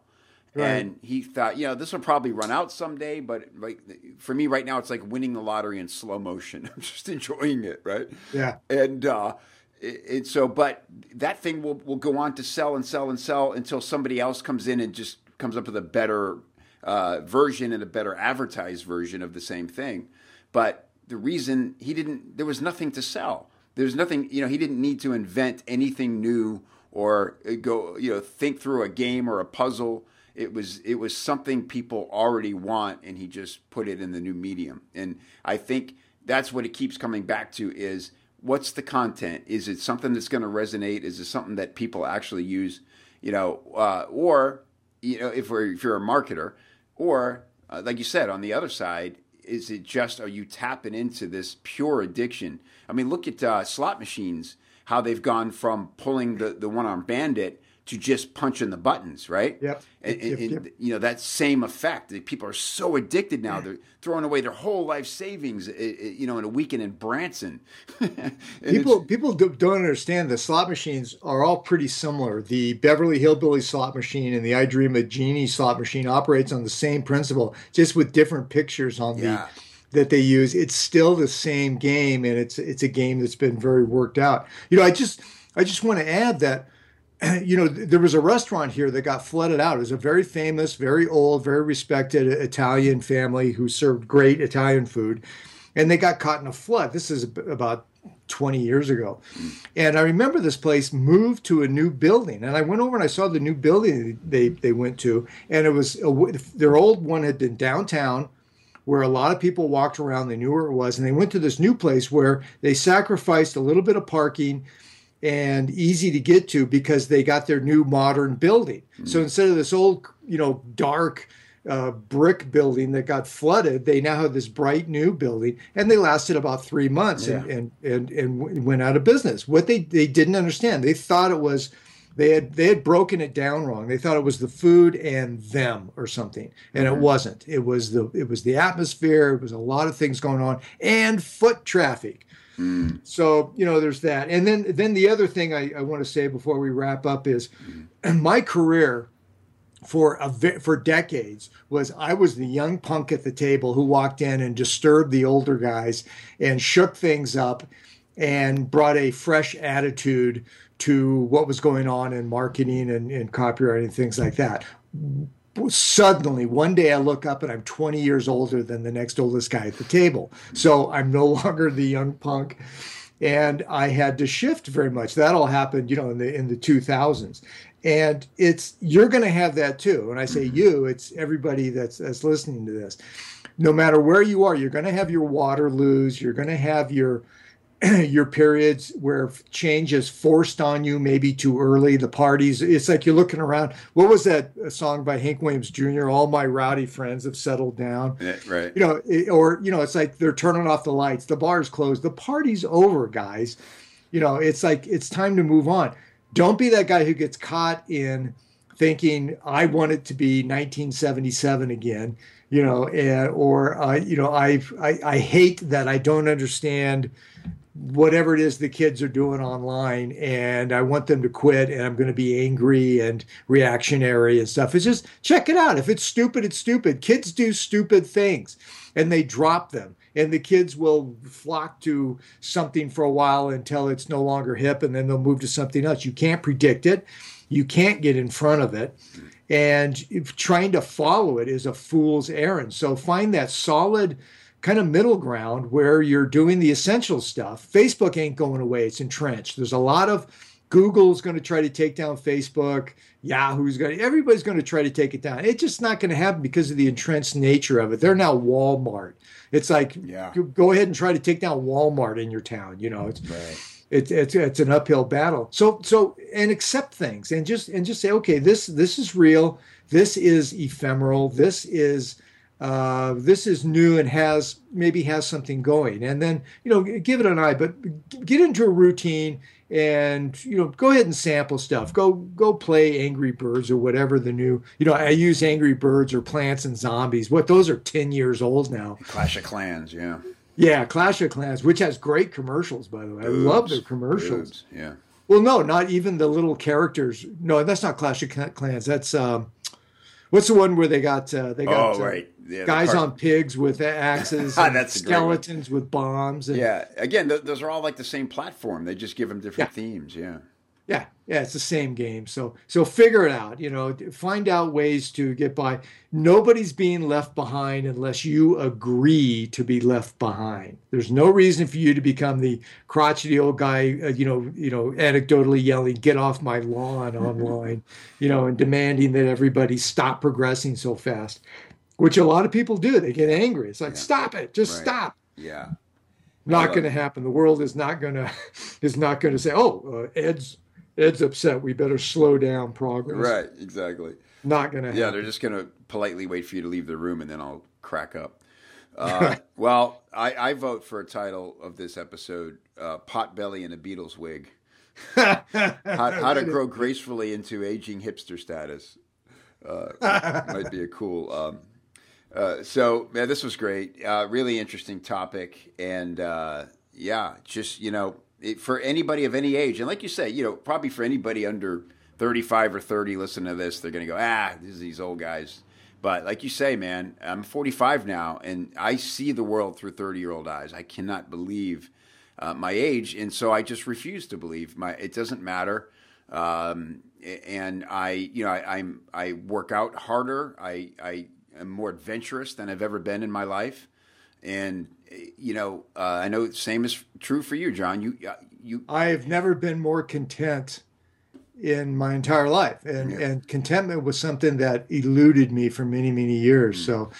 Right. And he thought, you know, this will probably run out someday, but like for me right now, it's like winning the lottery in slow motion. I'm just enjoying it, right?
Yeah.
And uh, and so, but that thing will, will go on to sell and sell and sell until somebody else comes in and just comes up with a better uh, version and a better advertised version of the same thing. But the reason he didn't, there was nothing to sell. There's nothing, you know, he didn't need to invent anything new or uh, go, you know, think through a game or a puzzle. It was it was something people already want, and he just put it in the new medium. And I think that's what it keeps coming back to is what's the content? Is it something that's going to resonate? Is it something that people actually use? You know, uh, or you know, if if you're a marketer, or uh, like you said, on the other side, is it just are you tapping into this pure addiction? I mean, look at uh, slot machines, how they've gone from pulling the the one arm bandit to just punching the buttons, right?
Yep.
And,
yep,
and, you know that same effect. People are so addicted now; they're throwing away their whole life savings. Eh, eh, you know, in a weekend in Branson.
people people don't understand the slot machines are all pretty similar. The Beverly Hillbilly slot machine and the I Dream of Jeannie slot machine operates on the same principle, just with different pictures on yeah. the that they use. It's still the same game, and it's it's a game that's been very worked out. You know, I just I just want to add that you know, there was a restaurant here that got flooded out. It was a very famous, very old, very respected Italian family who served great Italian food, and they got caught in a flood. This is about 20 years ago. And I remember this place moved to a new building. And I went over and I saw the new building they, they went to. And it was a, their old one had been downtown where a lot of people walked around. They knew where it was. And they went to this new place where they sacrificed a little bit of parking and easy to get to because they got their new modern building. Mm-hmm. So instead of this old, you know, dark uh, brick building that got flooded, they now have this bright new building, and they lasted about three months yeah. and, and, and and went out of business. What they they didn't understand, they thought it was. They had they had broken it down wrong. They thought it was the food and them or something, and mm-hmm. it wasn't. It was the it was the atmosphere. It was a lot of things going on and foot traffic. Mm. So you know, there's that, and then then the other thing I, I want to say before we wrap up is, mm. my career for a for decades was I was the young punk at the table who walked in and disturbed the older guys and shook things up and brought a fresh attitude to what was going on in marketing and, copyright and copywriting things like that suddenly one day I look up and I'm 20 years older than the next oldest guy at the table. So I'm no longer the young punk. and I had to shift very much. That all happened, you know, in the in the 2000s, and it's you're going to have that too. When I say mm-hmm. you, it's everybody that's that's listening to this. No matter where you are, you're going to have your Waterloos. You're going to have your your periods where change is forced on you maybe too early the parties it's like you're looking around. What was that song by hank williams jr all my rowdy friends have settled down
yeah, right.
You know it, or you know it's like they're turning off the lights the bar's closed the party's over guys. You know it's like it's time to move on. Don't be that guy who gets caught in thinking i want it to be 1977 again you know and, or uh, you know I, I i hate that. I don't understand whatever it is the kids are doing online and I want them to quit and I'm going to be angry and reactionary and stuff. It's just check it out. If it's stupid, it's stupid. Kids do stupid things and they drop them and the kids will flock to something for a while until it's no longer hip and then they'll move to something else. You can't predict it. You can't get in front of it. And trying to follow it is a fool's errand. So find that solid kind of middle ground where you're doing the essential stuff. Facebook ain't going away, it's entrenched. There's a lot of Google's going to try to take down Facebook. Yahoo's going to, everybody's going to try to take it down. It's just not going to happen because of the entrenched nature of it. They're now Walmart. It's like, yeah. go ahead and try to take down Walmart in your town. You know, it's, right. it's, it's, it's an uphill battle. So, so, and accept things and just, and just say, okay, this, this is real. This is ephemeral. This is, uh, this is new and has maybe has something going. And then you know give it an eye but get into a routine and you know go ahead and sample stuff. Go go play angry birds or whatever the new you know i use angry birds or plants and zombies. What those are 10 years old now.
Clash of clans yeah.
Yeah clash of clans which has great commercials by the way. I love their commercials.
yeah.
Well no not even the little characters. No that's not clash of clans. That's um what's the one where they got uh, they got
oh, right
yeah, guys on pigs with axes, That's skeletons with bombs.
And, yeah, again, th- those are all like the same platform. They just give them different yeah. themes. Yeah.
Yeah, yeah, it's the same game. So so figure it out. You know, find out ways to get by. Nobody's being left behind unless you agree to be left behind. There's no reason for you to become the crotchety old guy. Uh, you know, you know, anecdotally yelling, "Get off my lawn!" online. You know, and demanding that everybody stop progressing so fast which a lot of people do. They get angry. It's like, yeah. stop it, just right. stop.
Yeah.
Not going to happen. The world is not going to is not going to say, "Oh, uh, Ed's Ed's upset. We better slow down progress."
Right. Exactly.
Not going to.
Yeah, they're just going to politely wait for you to leave the room, and then I'll crack up. Uh, well, I, I, vote for a title of this episode: uh, "Pot Belly in a Beatles Wig." how, how, to grow gracefully into aging hipster status uh, might be a cool um, uh, so yeah, this was great. Uh, really interesting topic, and uh, yeah, just you know, it, for anybody of any age, and like you say, you know, probably for anybody under thirty-five or thirty, listen to this, they're going to go, ah, this is these old guys. But like you say, man, I'm 45 now, and I see the world through 30-year-old eyes. I cannot believe uh, my age, and so I just refuse to believe my. It doesn't matter. Um, and I, you know, I, I'm I work out harder. I I am more adventurous than I've ever been in my life. And you know, uh, I know the same is true for you, John. You uh, you.
I've never been more content in my entire life, and yeah. and contentment was something that eluded me for many many years. Mm. So.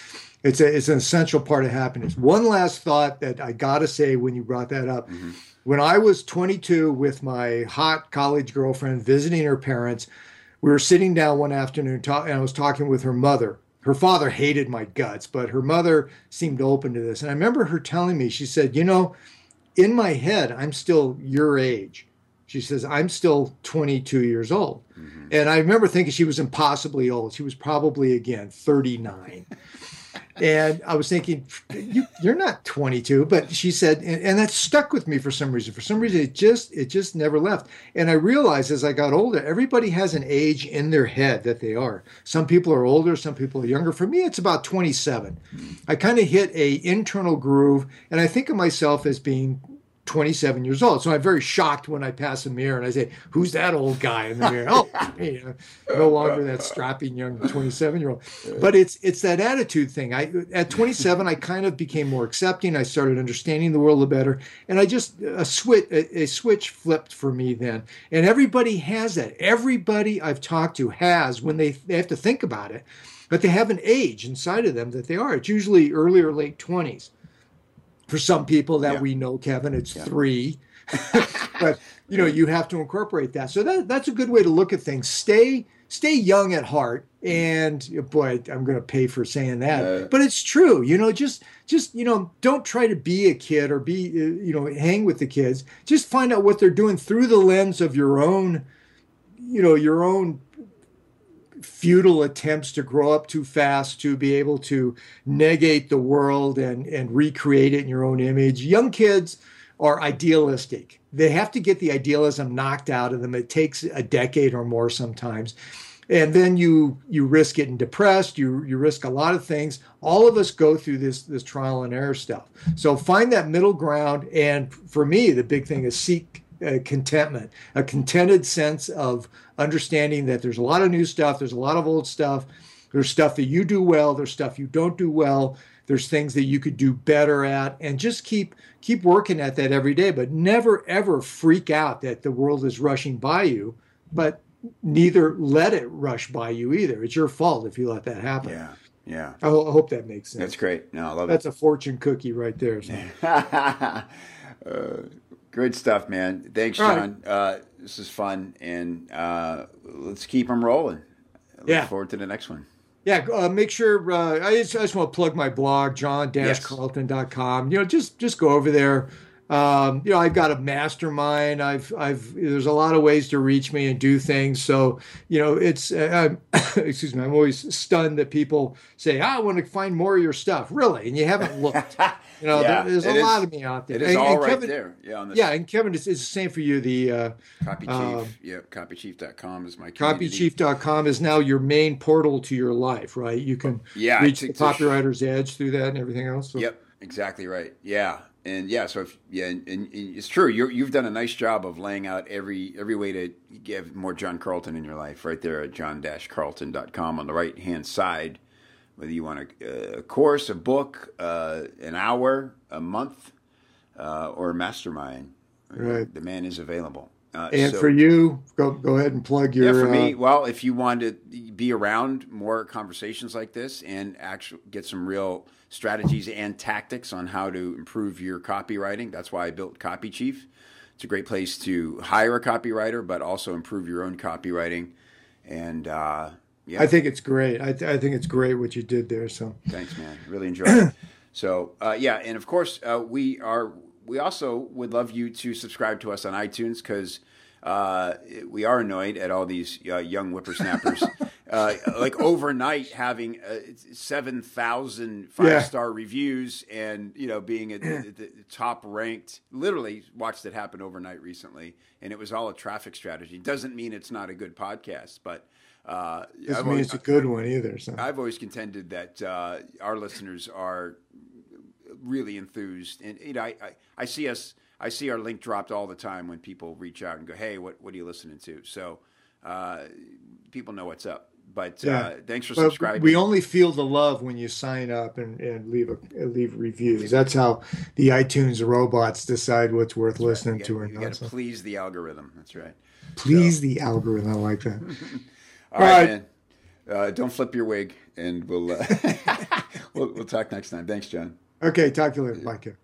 It's a, it's an essential part of happiness. One last thought that I gotta say when you brought that up. Mm-hmm. When I was 22 with my hot college girlfriend visiting her parents, we were sitting down one afternoon talk, and I was talking with her mother, her father hated my guts, but her mother seemed open to this. And I remember her telling me, she said, You know, in my head, I'm still your age. She says, I'm still 22 years old. Mm-hmm. And I remember thinking she was impossibly old. She was probably, again, 39 and I was thinking, you, are not 22, but she said, and, and, that stuck with me for some reason. For some reason, it just it just never left. And I realized as I got older, everybody has an age in their head that they are. Some people are older, some people are younger. For me, it's about 27. I kind of hit a internal groove, and I think of myself as being 27 years old. So I'm very shocked when I pass a mirror and I say, "Who's that old guy in the mirror?" oh, me, no longer that strapping young 27 year old. But it's it's that attitude thing. I at 27, I kind of became more accepting. I started understanding the world a better, and I just a switch a, a switch flipped for me then. And everybody has that. Everybody I've talked to has when they they have to think about it, but they have an age inside of them that they are. It's usually early or late 20s for some people that yeah. we know, Kevin, it's yeah. three. but you know, you have to incorporate that. So that that's a good way to look at things. Stay stay young at heart. And boy, I'm going to pay for saying that, uh, but it's true. You know, just just you know, don't try to be a kid or be uh, you know hang with the kids. Just find out what they're doing through the lens of your own, you know, your own futile attempts to grow up too fast to be able to negate the world and, and recreate it in your own image. Young kids are idealistic. They have to get the idealism knocked out of them. It takes a decade or more sometimes. And then you you risk getting depressed, you you risk a lot of things. All of us go through this this trial and error stuff. So find that middle ground and for me the big thing is seek uh, contentment, a contented sense of understanding that there's a lot of new stuff, there's a lot of old stuff, there's stuff that you do well, there's stuff you don't do well, there's things that you could do better at, and just keep keep working at that every day. But never ever freak out that the world is rushing by you, but neither let it rush by you either. It's your fault if you let that happen.
Yeah. Yeah.
I, ho- I hope that makes sense.
That's great. No, I love
That's it. That's a fortune cookie right there. So.
uh, Good stuff, man. Thanks, John. Right. Uh, this is fun, and uh, let's keep them rolling. Look yeah. forward to the next one.
Yeah, uh, make sure. Uh, I, just, I just want to plug my blog, john-carlton.com. You know, just just go over there. Um, you know, I've got a mastermind. I've, I've, there's a lot of ways to reach me and do things. So, you know, it's, uh, excuse me, I'm always stunned that people say, oh, I want to find more of your stuff. Really? And you haven't looked. You know, yeah, there's a is, lot of me out there.
It is
and,
all
and
right
Kevin,
there. Yeah,
yeah, and Kevin, it's, it's, the same for you. The uh,
Copy Chief, um, yeah, copychief.com is my
community. Copychief.com is now your main portal to your life, right? You can
yeah,
reach the copywriter's edge through that and everything else.
So. Yep, exactly right. Yeah, and yeah, so if, yeah, and, and it's true. you have done a nice job of laying out every every way to give more John Carlton in your life, right there at john-carlton.com on the right hand side. Whether you want a, a course, a book, uh, an hour, a month, uh, or a mastermind,
right.
the man is available.
Uh, and so, for you, go go ahead and plug your.
Yeah, for me, uh, well, if you want to be around more conversations like this and actually get some real strategies and tactics on how to improve your copywriting. That's why I built Copy Chief. It's a great place to hire a copywriter, but also improve your own copywriting. And uh, yeah,
I think it's great. I, th- I, think it's great what you did there. So
thanks, man. Really enjoyed it. So uh, yeah, and of course uh, we are. We also would love you to subscribe to us on iTunes because uh, we are annoyed at all these uh, young whippersnappers, uh, like overnight having uh, seven thousand five star yeah. reviews and you know being at the, the, top ranked. Literally watched it happen overnight recently, and it was all a traffic strategy. Doesn't mean it's not a good podcast, but.
Uh, doesn't mean it's a good one either. So.
I've always contended that uh, our listeners are really enthused, and you know, I, I, I see us I see our link dropped all the time when people reach out and go, "Hey, what what are you listening to?" So uh, people know what's up. But uh, yeah. uh, thanks for subscribing.
we only feel the love when you sign up and, and leave a leave reviews. That's how the iTunes robots decide what's worth That's listening right. to or
not. You got to please the algorithm. That's right.
Please so. the algorithm. I like that.
all, right, right, man. Uh, don't flip your wig, and we'll, uh, we'll we'll talk next time. Thanks, John.
Okay, talk to you later. Bye, Kevin.